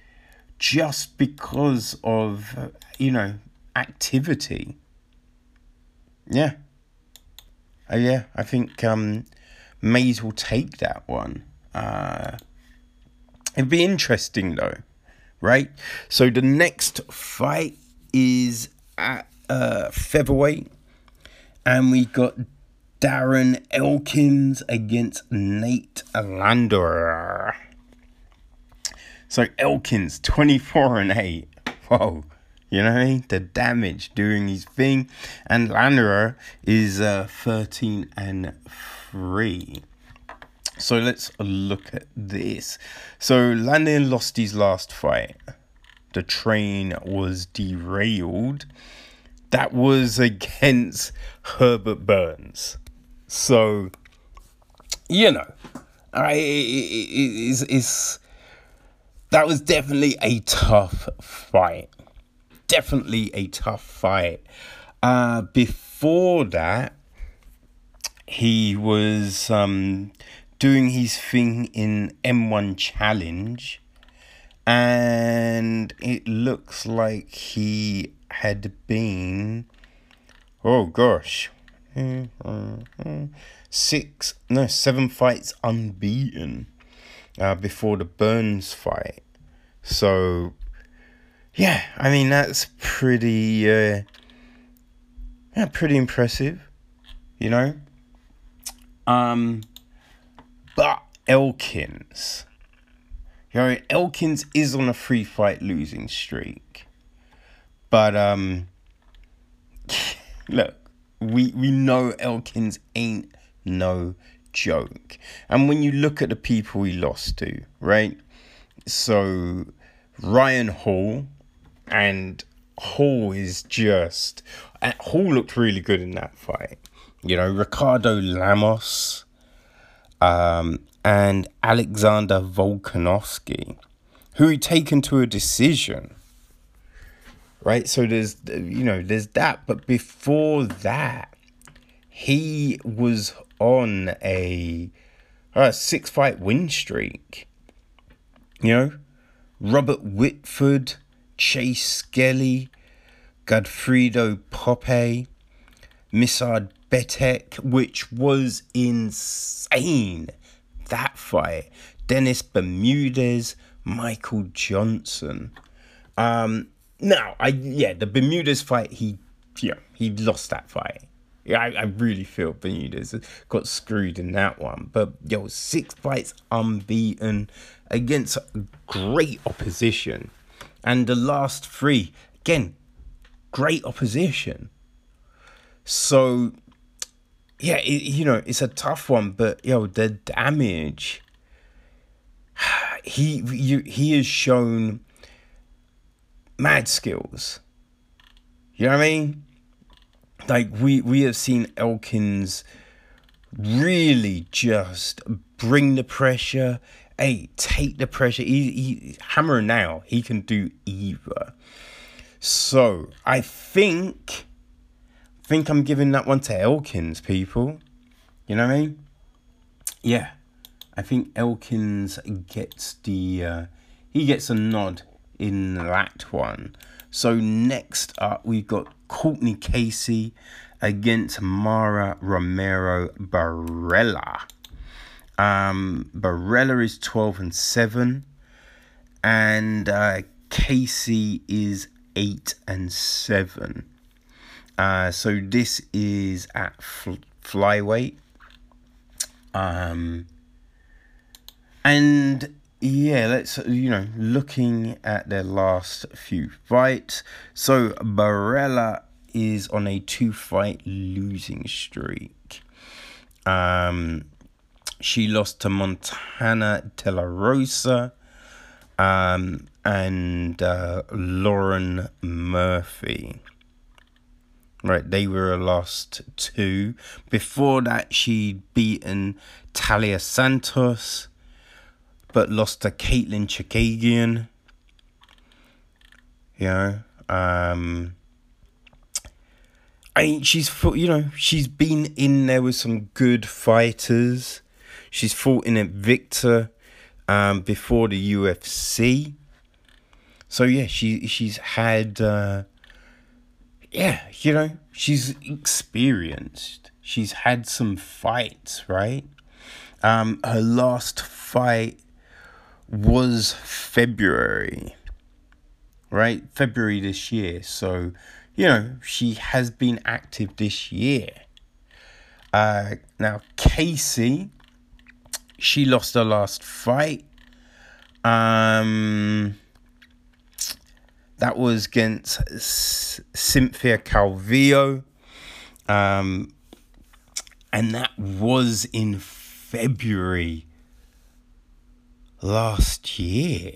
just because of, uh, you know, activity. Yeah. Uh, yeah, I think um, Mayes will take that one. Uh, it'd be interesting though, right? So the next fight is at uh, featherweight, and we got Darren Elkins against Nate Landwehr. So Elkins, 24 and 8. Whoa. You know what I mean? The damage doing his thing. And Landwehr is uh, 13 and 3. So let's look at this. So Landwehr lost his last fight. The train was derailed. That was against Herbert Burns. So, you know, I is is that was definitely a tough fight. Definitely a tough fight. Uh, before that, he was um, doing his thing in M1 Challenge, and it looks like he had been. Oh gosh, six no seven fights unbeaten uh, before the Burns fight. So yeah, I mean that's pretty uh, yeah pretty impressive, you know. Um, but Elkins, you know, Elkins is on a free fight losing streak, but um, look we we know Elkins ain't no joke. And when you look at the people he lost to, right? So Ryan Hall and Hall is just Hall looked really good in that fight. You know, Ricardo Lamas um, and Alexander Volkanovski, who he taken to a decision right? So there's, you know, there's that. But before that, he was on a, a six fight win streak. You know, Robert Whiteford, Chase Skelly, Godfredo Poppe, Mirsad Betek, which was insane. That fight. Dennis Bermudez, Michael Johnson. Um, now, I yeah, the Bermudez fight, he yeah, he lost that fight. Yeah, I, I really feel Bermudez got screwed in that one. But yo, six fights unbeaten against great opposition. And the last three, again, great opposition. So yeah, it, you know, it's a tough one, but yo, the damage he you, he has shown mad skills. You know what I mean? Like we we have seen Elkins really just bring the pressure. Hey, take the pressure. He, he hammer now. He can do either. So I think think I'm giving that one to Elkins, people. You know what I mean? Yeah. I think Elkins gets the uh, he gets a nod in that one. So next up, we've got Courtney Casey against Mara Romero Borella. Um, Borella is 12 and 7, and uh, Casey is 8 and 7. Uh, so this is at fl- flyweight. Um, and yeah, let's you know looking at their last few fights. So Borella is on a two fight losing streak. Um, she lost to Montana De La Rosa, um, and uh, Lauren Murphy. Right, they were a lost two. Before that, she'd beaten Talia Santos but lost to Katlyn Chookagian. You know, um, I mean, she's you know, she's been in there with some good fighters. She's fought in Invicta um, before the UFC. So yeah, she she's had uh, yeah, you know, she's experienced. She's had some fights, right? Um, her last fight was February, right? February this year. So, you know, she has been active this year. Uh, now, Casey, she lost her last fight. Um, that was against Cynthia Calvillo. Um, and that was in February last year.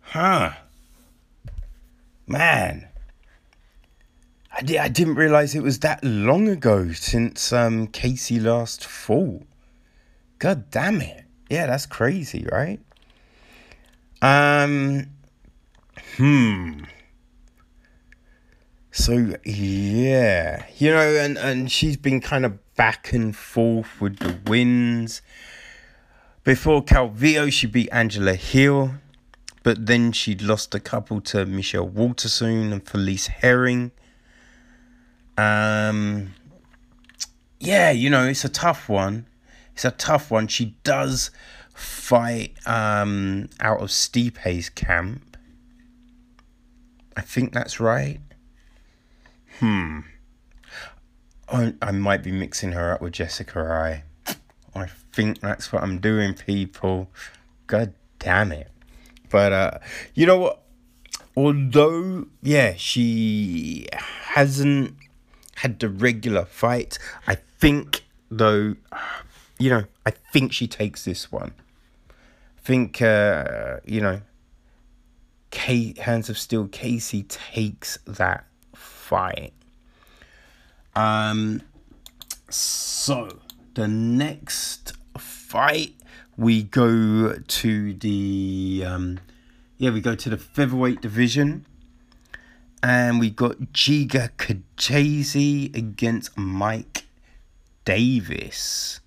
Huh. Man. I, di- I didn't realize it was that long ago since um, Casey last fought. God damn it. Yeah, that's crazy, right? Um, hmm. So yeah, you know, and and she's been kind of back and forth with the wins. Before Calvillo, she beat Angela Hill, but then she'd lost a couple to Michelle Waterson and Felice Herrig. Um, yeah, you know, it's a tough one. It's a tough one. She does fight um, out of Stipe's camp. I think that's right. Hmm. I, I might be mixing her up with Jessica Eye. I think that's what I'm doing, people. God damn it. But, uh, you know what? Although, yeah, she hasn't had the regular fight, I think, though, you know, I think she takes this one. I think, uh, you know, Kate, Hands of Steel Casey takes that fight. Um, so the next fight we go to the um, yeah we go to the featherweight division, and we got Giga Chikadze against Mike Davis.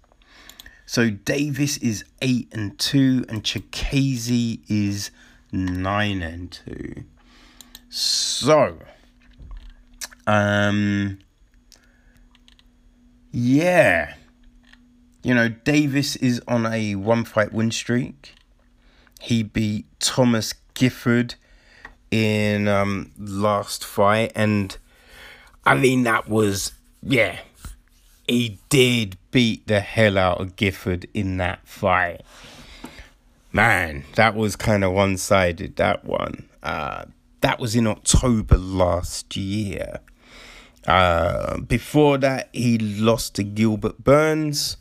So Davis is eight and two, and Chikadze is nine and two. So, um, yeah, you know Davis is on a one fight win streak. He beat Thomas Gifford in um last fight, and I mean that was yeah, he did beat the hell out of Gifford in that fight. Man, that was kind of one sided, that one. Uh, that was in October last year. Uh, before that, he lost to Gilbert Burns.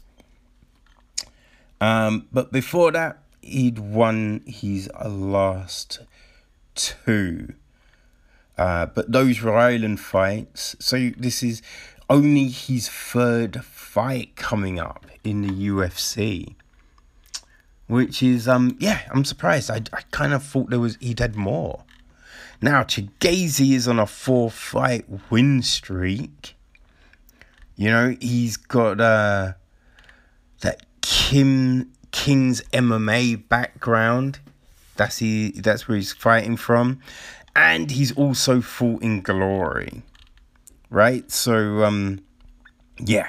Um, but before that, he'd won his last two. Uh, but those were island fights. So this is only his third fight coming up in the UFC which is um yeah i'm surprised. I, I kind of thought there was he'd had more. Now Chikadze is on a four fight win streak. You know he's got uh that kim king's mma background. That's he that's where he's fighting from. And he's also fought in glory right so um yeah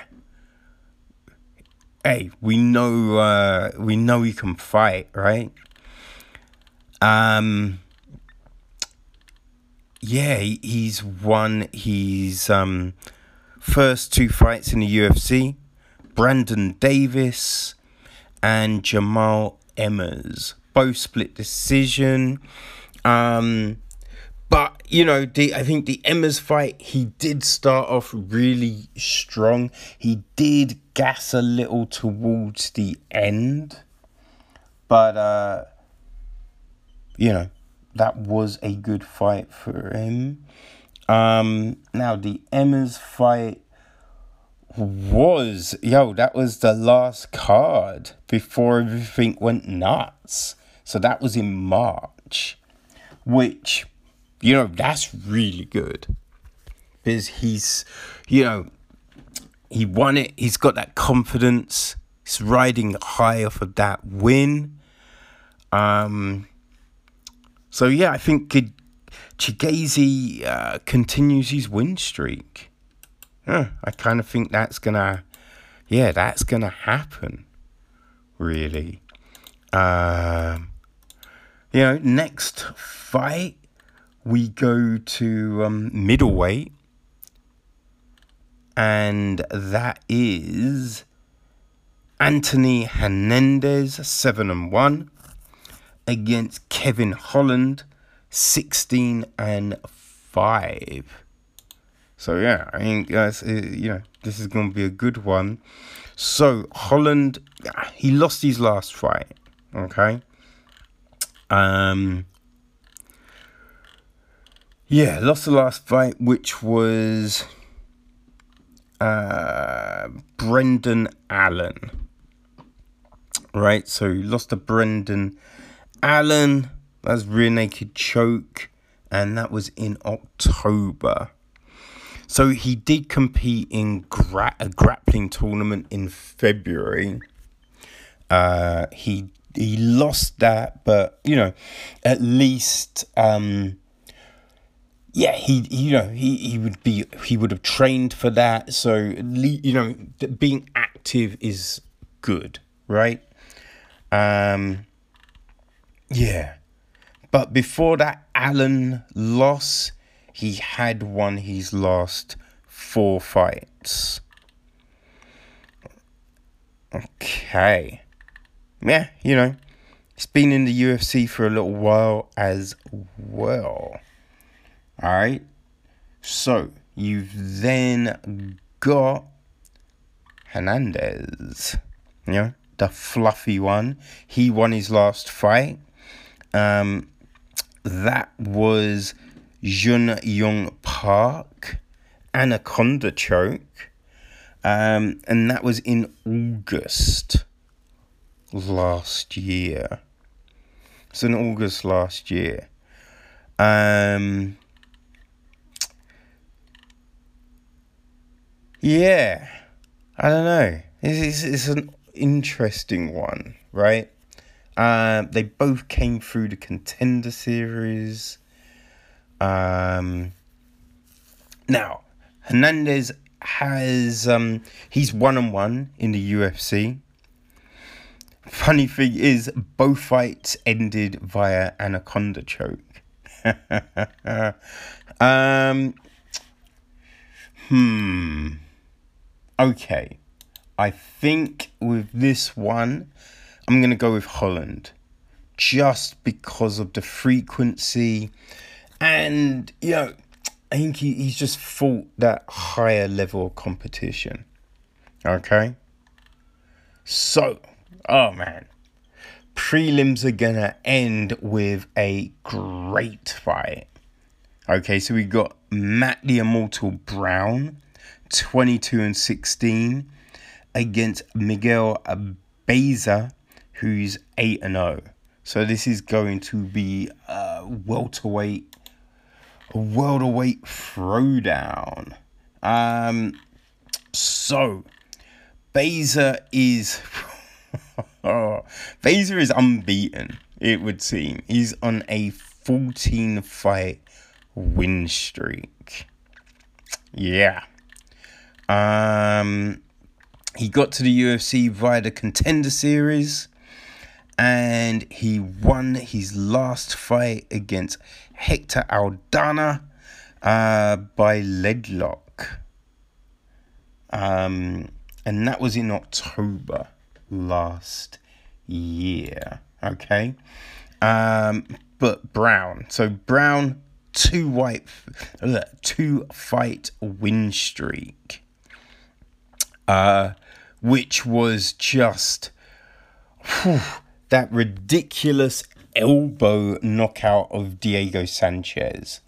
hey, we know uh, we know he can fight, right? Um, yeah, he's won his um first two fights in the UFC. Brandon Davis and Jamal Emmers both split decision. Um, you know, the I think the Emmers fight, he did start off really strong. He did gas a little towards the end, but uh, you know, that was a good fight for him. Um, now the Emmers fight was yo, that was the last card before everything went nuts. So that was in March, which you know, that's really good. Because he's, you know, he won it. He's got that confidence. He's riding high off of that win. Um, So yeah, I think Chigese uh, continues his win streak. Huh, I kind of think that's gonna, yeah, that's gonna happen. Really. Um, you know, next fight we go to um, middleweight, and that is Anthony Hernandez, seven and one, against Kevin Holland, sixteen and five. So yeah, I think guys, you know this is going to be a good one. So Holland, he lost his last fight. Okay. Um. Yeah, lost the last fight, which was uh, Brendan Allen. Right, so lost to Brendan Allen. That's rear naked choke, and that was in October. So he did compete in gra- a grappling tournament in February. Uh, he he lost that, but you know, at least um, yeah, he, you know he, he would be he would have trained for that. So you know, being active is good, right? Um, yeah, but before that Allen loss, he had won his last four fights. Okay. Yeah, you know, he's been in the UFC for a little while as well. Alright. So, you've then got Hernandez. You know, the fluffy one. He won his last fight. Um, that was Jun Yong Park, Anaconda Choke, um, and that was in August last year. It's in August last year. Um, yeah, I don't know. It's, it's, it's an interesting one, right? Uh, they both came through the contender series. Um, now, Hernandez has um, he's one on one in the UFC. Funny thing is, both fights ended via anaconda choke. um, hmm. Okay. I think with this one, I'm going to go with Holland. Just because of the frequency and, you know, I think he, he's just fought that higher level of competition. Okay? So, oh man. Prelims are gonna end with a great fight. Okay, so we got Matt the Immortal Brown, 22 and 16, against Miguel Baeza, who's 8 and 0. So this is going to be a welterweight a welterweight throwdown. Um, so Baeza is Baeza is unbeaten. It would seem he's on a 14 fight win streak. Yeah. Um, he got to the UFC via the Contender Series and he won his last fight against Hector Aldana uh, by leglock. Um, and that was in October last year. Okay. Um, but Brown. So Brown, two white, two fight win streak. Uh, which was just whew, that ridiculous elbow knockout of Diego Sanchez.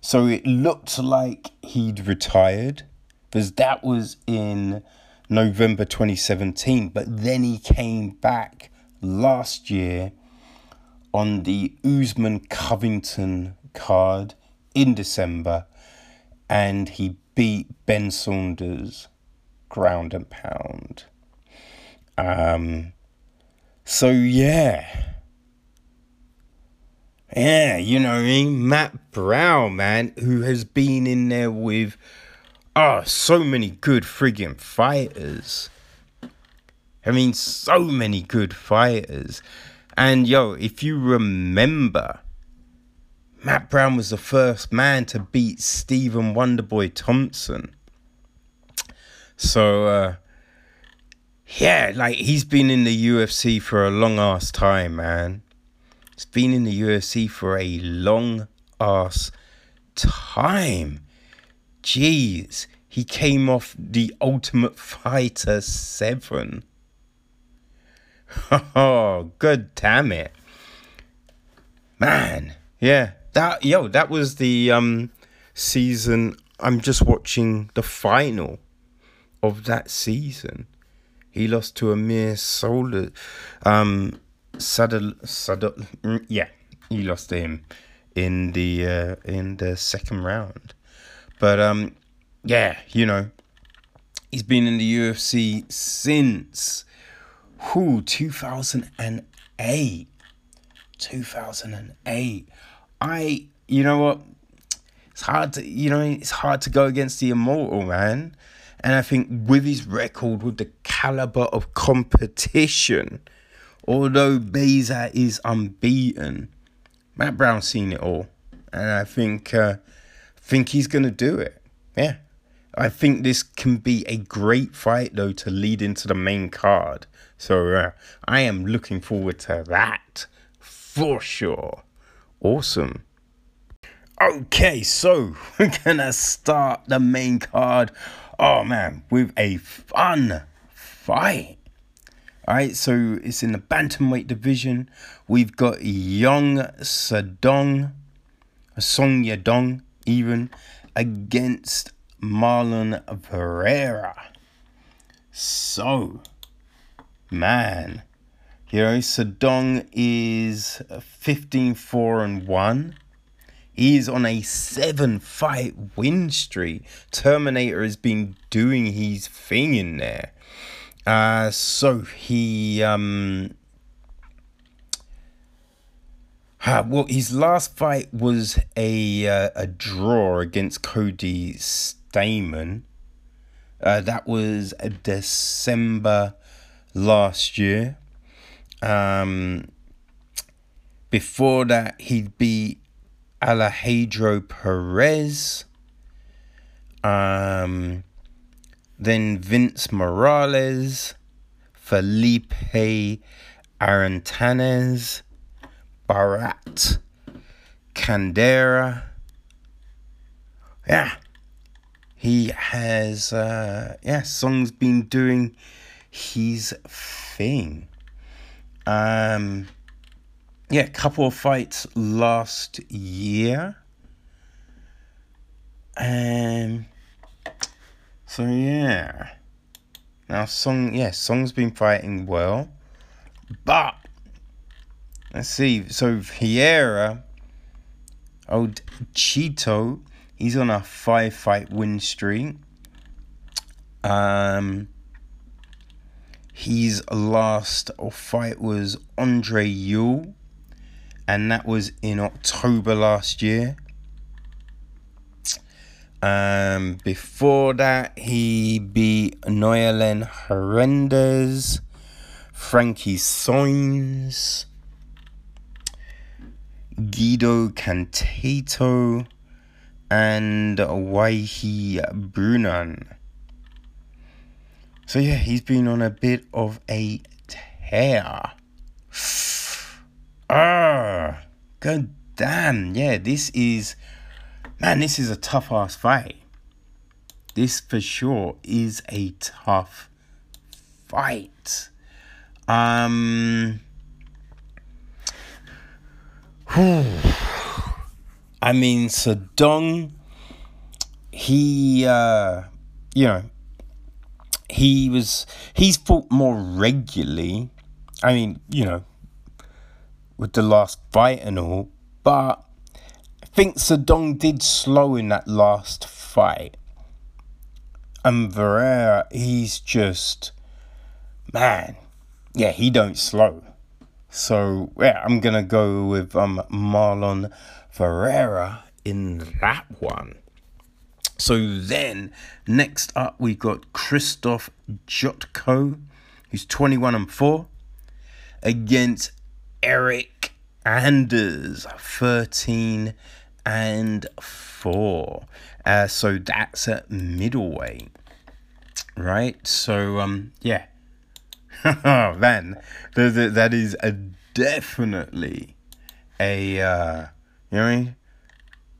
So it looked like he'd retired because that was in November 2017, but then he came back last year on the Usman Covington card in December and he beat Ben Saunders ground and pound. Um, so yeah Yeah, you know I mean? Matt Brown, man, who has been in there with oh so many good friggin' fighters. I mean, so many good fighters. And yo, if you remember, Matt Brown was the first man to beat Stephen Wonderboy Thompson. So uh yeah, like he's been in the UFC for a long ass time, man. He's been in the UFC for a long ass time. Jeez, he came off the Ultimate Fighter 7. Oh, good damn it. Man, yeah. That yo, that was the um season I'm just watching the final of that season. He lost to Amir Solar. Um, Sadal, Sadal, mm, yeah, he lost to him in the uh, in the second round. But um, yeah, you know, he's been in the UFC since who 2008. 2008. I, you know what? It's hard to, you know, it's hard to go against the immortal man. And I think with his record, with the caliber of competition, although Baeza is unbeaten, Matt Brown's seen it all, and I think uh, think he's gonna do it. Yeah, I think this can be a great fight though to lead into the main card. So uh, I am looking forward to that for sure. Awesome. Okay, so we're gonna start the main card oh man, with a fun fight. Alright, so it's in the bantamweight division. We've got Young Sadong, Song Yadong, even against Marlon Pereira. So, man, you know, Sadong is 15 4 and 1. He's on a seven fight win streak. Terminator has been doing his thing in there. Uh, so he um uh, well his last fight was a uh, a draw against Cody Stamann. Uh, that was December last year. Um, before that, he'd beat Alejandro Perez. Um, then Vince Morales, Felipe Arantes, Bharat Kandare. Yeah, he has, uh, yeah, Song's been doing his thing. Um, yeah, couple of fights last year. Um so yeah. Now Song yeah, Song's been fighting well. But let's see. So Vieira old Cheeto, he's on a five fight win streak. Um his last fight was Andre Ewell and that was in October last year. Um, before that, he beat Nohelin Hernandez, Frankie Saenz, Guido Cannetti, and Waihi Brunan. So yeah, he's been on a bit of a tear. Ah, god damn. Yeah, this is, man, this is a tough ass fight. This for sure is a tough fight. Um. I mean, Sadong, he, uh, you know, he was, he's fought more regularly. I mean, you know, with the last fight and all, but I think Sadong did slow in that last fight. And Varela, he's just man, yeah, he don't slow. So yeah, I'm gonna go with um Marlon Ferreira in that one. So then, next up we got Krzysztof Jotko, who's 21 and 4, against Eryk Anders, 13 and 4. Uh, so that's at middleweight. Right? So, um, yeah. Man, that is a definitely a, uh, you know I mean?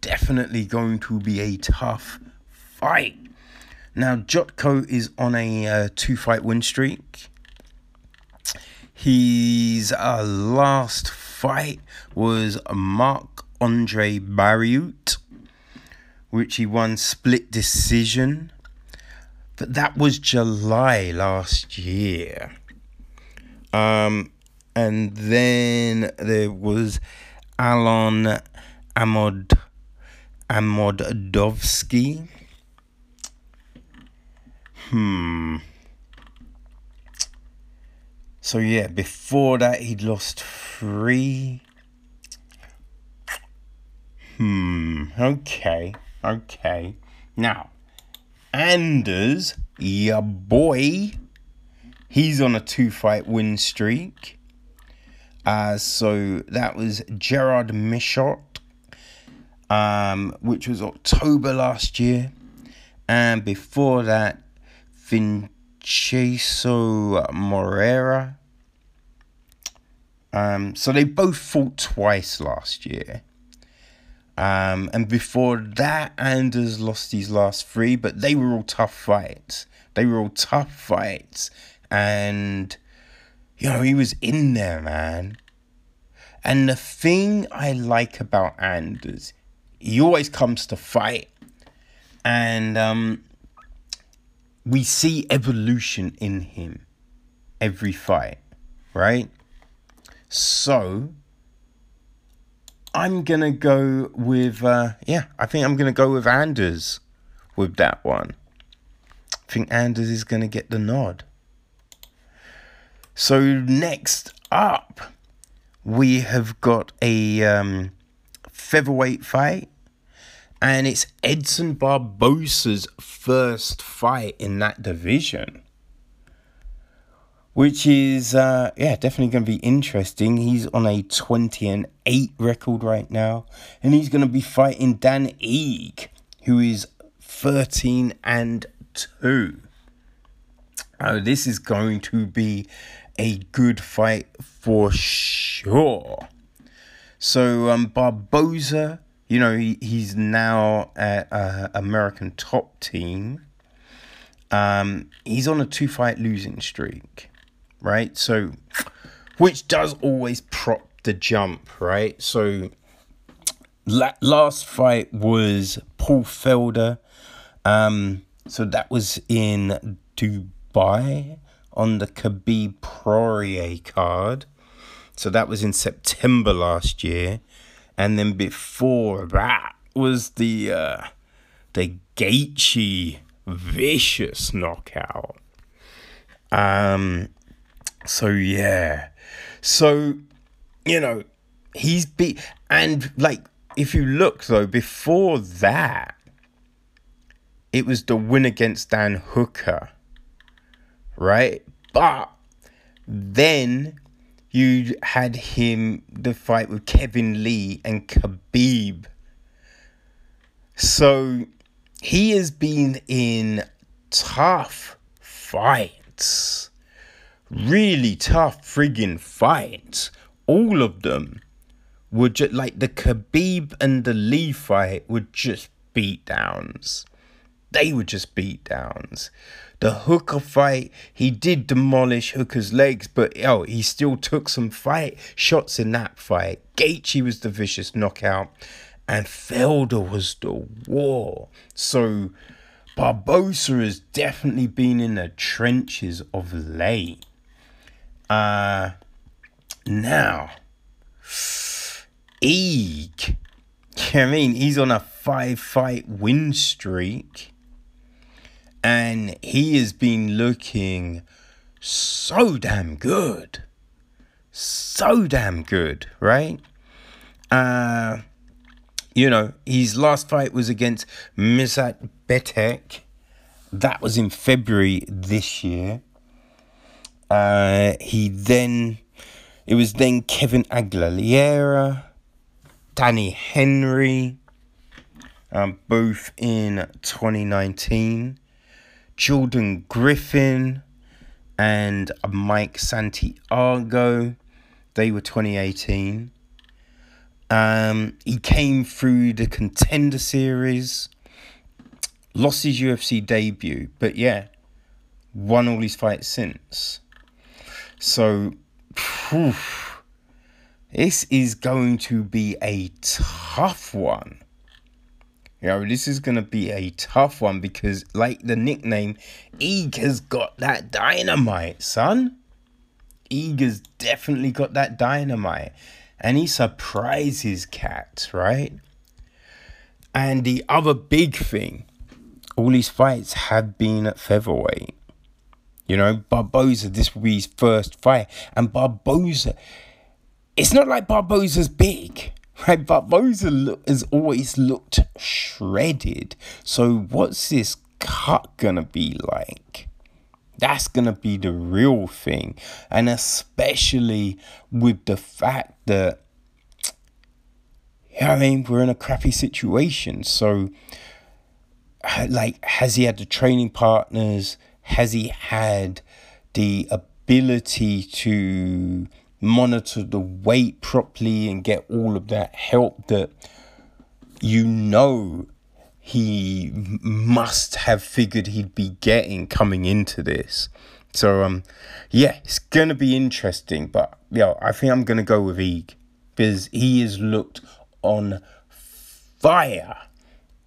Definitely going to be a tough fight. Now, Jotko is on a uh, two fight win streak. His uh, last fight was Marc Andre Barriault, which he won split decision. But that was July last year. Um, and then there was Alon Amod Amedovski. Hmm. So yeah, before that he'd lost three. Hmm. Okay. Okay. Now, Anders, ya boy, he's on a two fight win streak. Uh, so that was Gerard Michot, um, which was October last year. And before that, Vinicius Moreira. Um, so they both fought twice last year. Um, and before that, Anders lost his last three, but they were all tough fights. They were all tough fights. And, you know, he was in there, man. And the thing I like about Anders, he always comes to fight. And um, we see evolution in him every fight, right? So I'm gonna go with uh, yeah, I think I'm gonna go with Anders with that one. I think Anders is gonna get the nod. So next up, we have got a um, featherweight fight and it's Edson Barboza's first fight in that division. Which is, uh, yeah, definitely going to be interesting. He's on a 20 and 8 record right now. And he's going to be fighting Dan Ige, who is 13 and 2. Oh, this is going to be a good fight for sure. So, um, Barbosa you know, he, he's now at uh, American top team. Um, he's on a two fight losing streak, right? So, which does always prop the jump, right? So, la- last fight was Paul Felder. Um, so that was in Dubai on the Khabib Poirier card. So that was in September last year and then before that was the uh, the Gaethje vicious knockout. Um, so yeah, so you know he's beat and like if you look though before that, it was the win against Dan Hooker, right? But then you had him the fight with Kevin Lee and Khabib. So he has been in tough fights. Really tough friggin' fights. All of them were just like the Khabib and the Lee fight were just beatdowns. They were just beatdowns. The Hooker fight, he did demolish Hooker's legs, but oh, he still took some fight shots in that fight. Gaethje was the vicious knockout, and Felder was the war. So Barboza has definitely been in the trenches of late. Uh now Ige. I mean, he's on a five fight win streak and he has been looking so damn good. so damn good, right? Uh, you know, his last fight was against Mirsad Bektic. That was in February this year. Uh, he then, it was then Kevin Aguilera, Danny Henry, um, both in 2019. Jordan Griffin and Mike Santiago, they were 2018. Um, he came through the contender series, lost his UFC debut, but yeah, won all his fights since. So, whew, this is going to be a tough one. You know, this is going to be a tough one because, like the nickname, Eeg has got that dynamite, son. Eeg has definitely got that dynamite and he surprises cats, right? And the other big thing, all these fights have been at featherweight. You know, Barboza, this will be his first fight. And Barboza, it's not like Barboza's big, right? Barboza look, has always looked shredded. So, what's this cut gonna be like? That's to be the real thing. And especially with the fact that, I mean, we're in a crappy situation. So, like, has he had the training partners? Has he had the ability to monitor the weight properly and get all of that help that you know he must have figured he'd be getting coming into this. So um yeah, it's gonna be interesting, but yeah, I think I'm gonna go with Eeg because he has looked on fire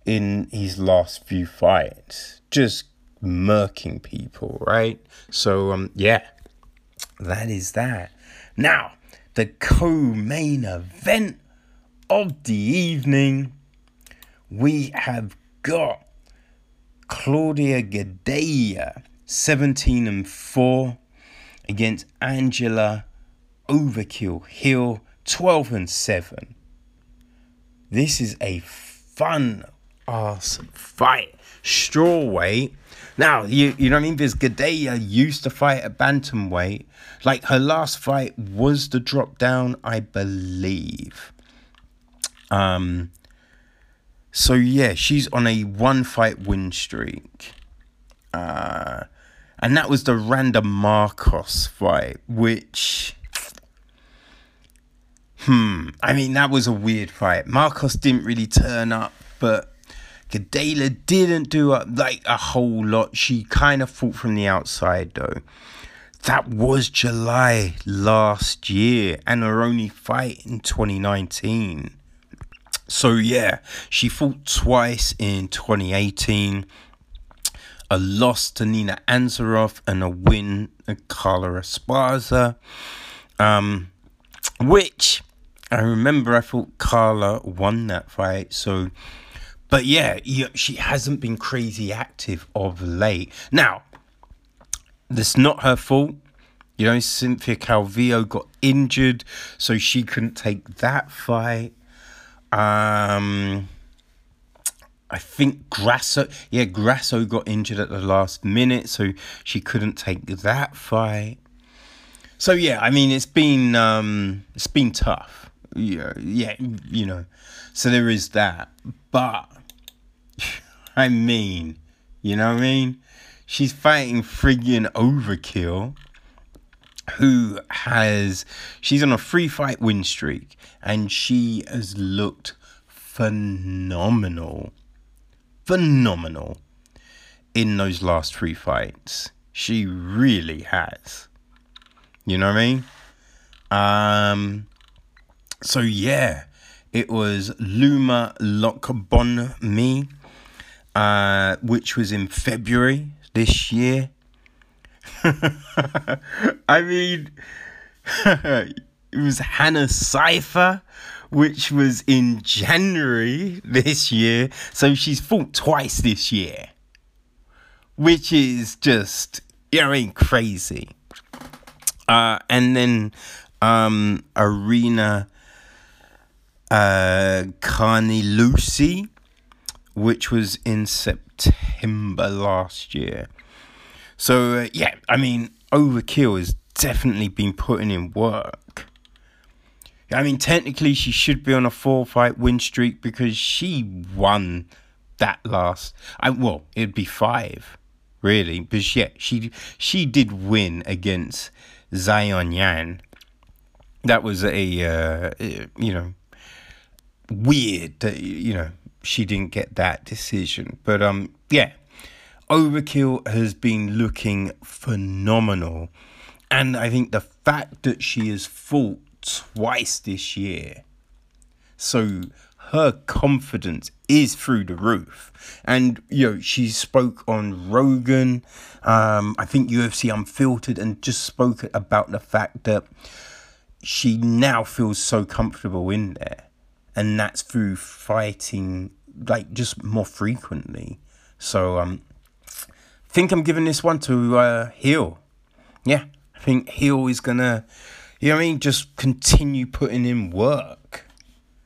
in his last few fights. Just murking people, right? So um yeah, that is that. Now, the co-main event of the evening we have got Claudia Gadelha, 17 and 4, against Angela Overkill Hill, 12 and 7. This is a fun ass fight. Strawweight. Now, you, you know what I mean? Because Gadelha used to fight at Bantamweight. Like, her last fight was the drop down, I believe. Um, so yeah, she's on a one fight win streak. Uh, and that was the Randa Markos fight, which hmm, I mean that was a weird fight. Markos didn't really turn up, but Gadelha didn't do a, like a whole lot. She kind of fought from the outside though. That was July last year, and her only fight in 2019. So yeah, she fought twice in 2018. A loss to Nina Ansaroff and a win at Carla Esparza. Um, which I remember I thought Carla won that fight. So, but yeah, she hasn't been crazy active of late. Now, that's not her fault. You know, Cynthia Calvillo got injured, so she couldn't take that fight. Um, I think Grasso, yeah, Grasso got injured at the last minute, so she couldn't take that fight. So yeah, I mean, it's been um, it's been tough. Yeah, yeah, you know. So there is that, but I mean, you know what I mean? She's fighting friggin' overkill who has she's on a free fight win streak and she has looked phenomenal phenomenal in those last three fights. She really has. You know what i mean? Um so yeah it was loma lookboonmee uh which was in february this year I mean, it was Hannah Cifers, which was in January this year. So she's fought twice this year, which is just, you know, I mean, crazy. Uh, and then um, Arena uh, Carnelossi, which was in September last year. So, uh, yeah, I mean, Overkill has definitely been putting in work. I mean, technically, she should be on a four fight win streak because she won that last. I well, it'd be five, really. But yeah, she she did win against Zion Yan. That was a uh, you know weird you know she didn't get that decision. But um, yeah, Overkill has been looking phenomenal, and I think the fact that she has fought twice this year, so her confidence is through the roof. And you know, she spoke on Rogan, um, I think UFC Unfiltered, and just spoke about the fact that she now feels so comfortable in there, and that's through fighting like just more frequently. So um, think I'm giving this one to uh, Hill. Yeah, I think Hill is gonna, you know, I mean, just continue putting in work.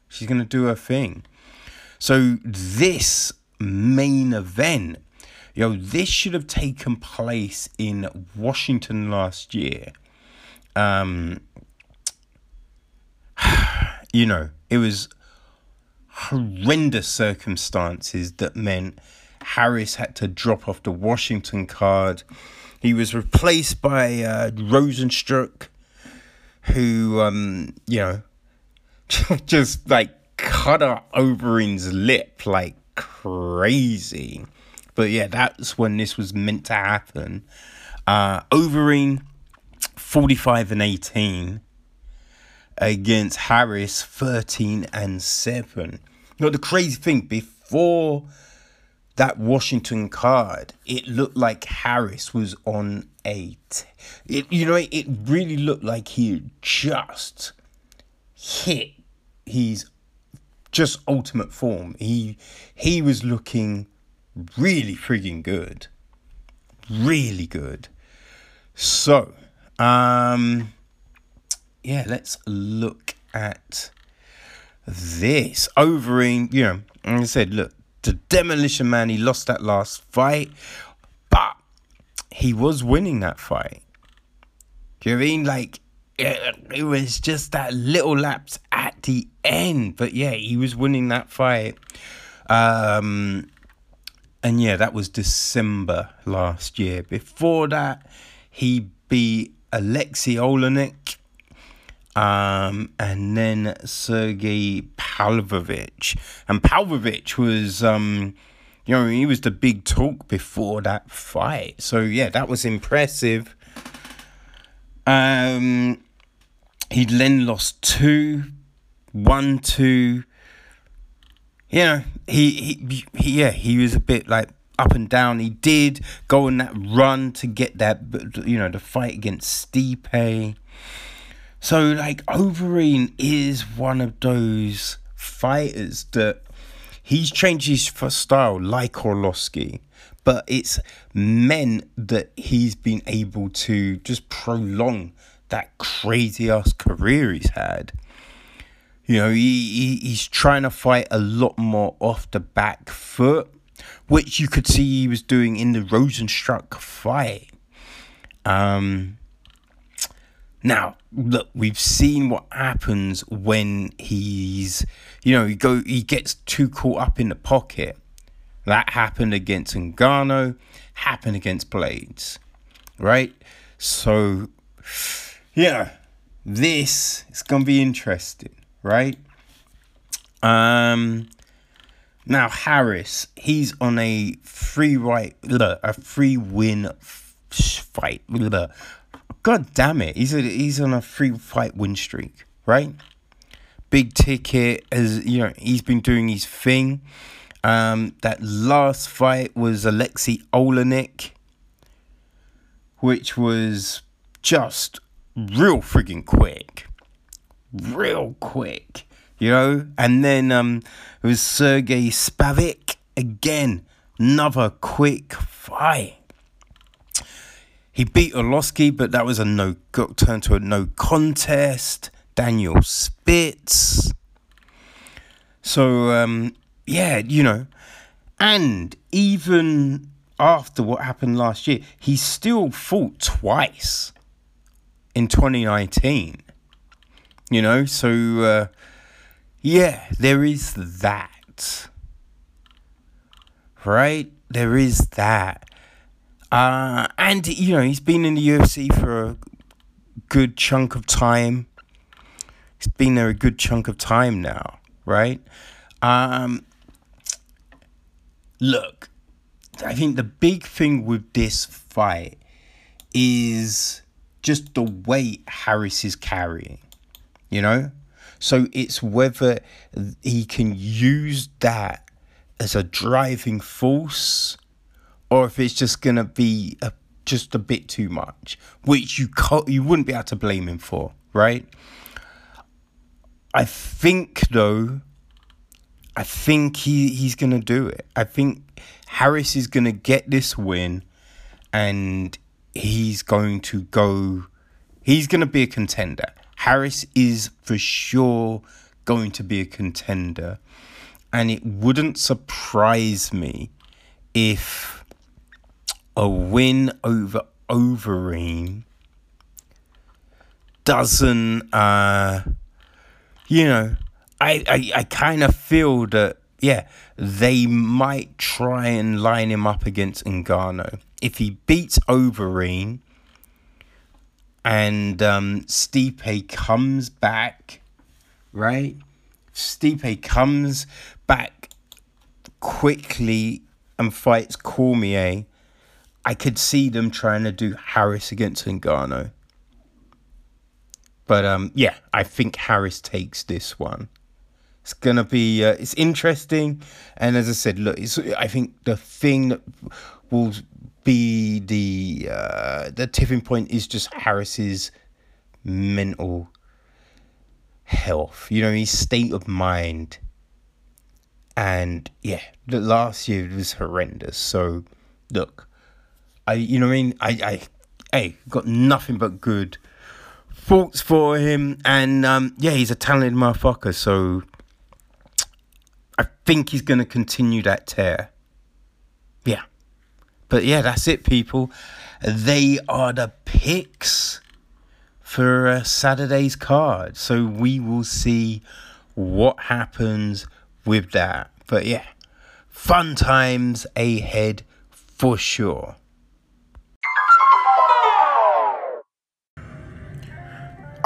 She's gonna do her thing. So this main event, you know, this should have taken place in Washington last year. Um, you know, it was horrendous circumstances that meant Harris had to drop off the Washington card. He was replaced by uh, Rozenstruik, who, um, you know, just like cut her Overeem's lip like crazy. But yeah, that's when this was meant to happen. Uh, Overeem, 45 and 18 against Harris, 13 and 7. Now, the crazy thing, before that Washington card, it looked like Harris was on a. T- it, you know, it really looked like he just hit his just ultimate form. He he was looking really frigging good. Really good. So, um yeah, let's look at this. Overeem, you know, like I said, look, the Demolition Man, he lost that last fight, but he was winning that fight. Do you know I mean? Like, it, was just that little lapse at the end. But yeah, he was winning that fight. Um, and yeah, that was December last year. Before that, he beat Alexei Oleinik. Um, and then Sergey Pavlovich. And Pavlovich was, um, you know, he was the big talk before that fight. So yeah, that was impressive. Um, he then lost two, one, two. You know, he, he, he, yeah, he was a bit like up and down. He did go on that run to get that, you know, the fight against Stipe. So, like, Overeem is one of those fighters that he's changed his style like Arlovski, but it's meant that he's been able to just prolong that crazy ass career he's had. You know, he, he he's trying to fight a lot more off the back foot, which you could see he was doing in the Rozenstruik fight. Um, now, look, we've seen what happens when he's, you know, he go he gets too caught up in the pocket. That happened against Ngannou, happened against Blaydes, right? So yeah, this is gonna be interesting, right? Um, now Harris, he's on a free right, a free win fight. God damn it, he's a, he's on a free fight win streak, right? Big ticket, as you know, he's been doing his thing. Um, that last fight was Alexei Oleinik, which was just real friggin' quick. Real quick. You know? And then um it was Sergey Spivak again. Another quick fight. He beat Arlovski, but that was a no turned to a no contest. Daniel Spitz. So um, yeah, you know, and even after what happened last year, he still fought twice in 2019. You know, so uh, yeah, there is that. Right? There is that. Uh, and, you know, he's been in the UFC for a good chunk of time. He's been there a good chunk of time now, right? Um, look, I think the big thing with this fight is just the weight Harris is carrying, you know? So it's whether he can use that as a driving force or if it's just to be a, just a bit too much, which you you wouldn't be able to blame him for, right? I think though, I think he, he's to do it. I think Harris is to get this win and he's going to go, he's to be a contender. Harris is for sure going to be a contender. And it wouldn't surprise me if a win over Overeem doesn't, uh, you know, I, I, I kind of feel that, yeah, they might try and line him up against Ngannou. If he beats Overeem, and um, Stipe comes back, right? Stipe comes back quickly and fights Cormier. I could see them trying to do Harris against Ngannou. But um, yeah, I think Harris takes this one. It's gonna be uh, it's interesting, and as I said, look, I think the thing that will be the uh, the tipping point is just Harris's mental health. You know, his state of mind. And yeah, the last year was horrendous. So look, I you know what I mean? I I hey, got nothing but good thoughts for him and um yeah, he's a talented motherfucker, so I think he's gonna continue that tear. Yeah. But yeah, that's it, people. They are the picks for uh, Saturday's card. So we will see what happens with that. But yeah, fun times ahead for sure.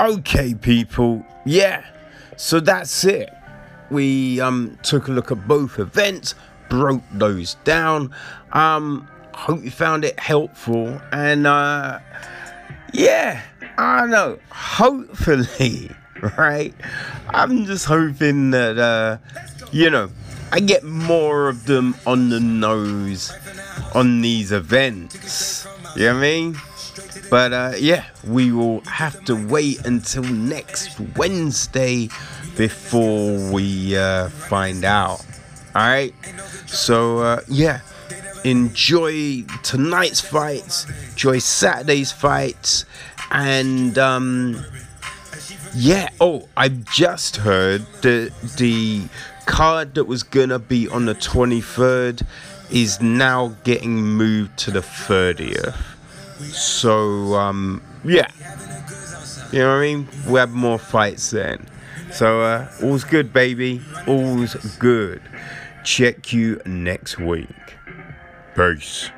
Okay, people. Yeah. So that's it. We um took a look at both events, broke those down. Um hope you found it helpful and uh yeah i know hopefully right i'm just hoping that uh you know i get more of them on the nose on these events you know what i mean but uh yeah we will have to wait until next wednesday before we uh find out. All right so uh yeah. Enjoy tonight's fights, enjoy Saturday's fights, and um, yeah. Oh, I've just heard that the card that was gonna be on the 23rd is now getting moved to the 30th. So um, yeah, you know what I mean. We have more fights then. So uh, all's good, baby. All's good. Check you next week. Peace.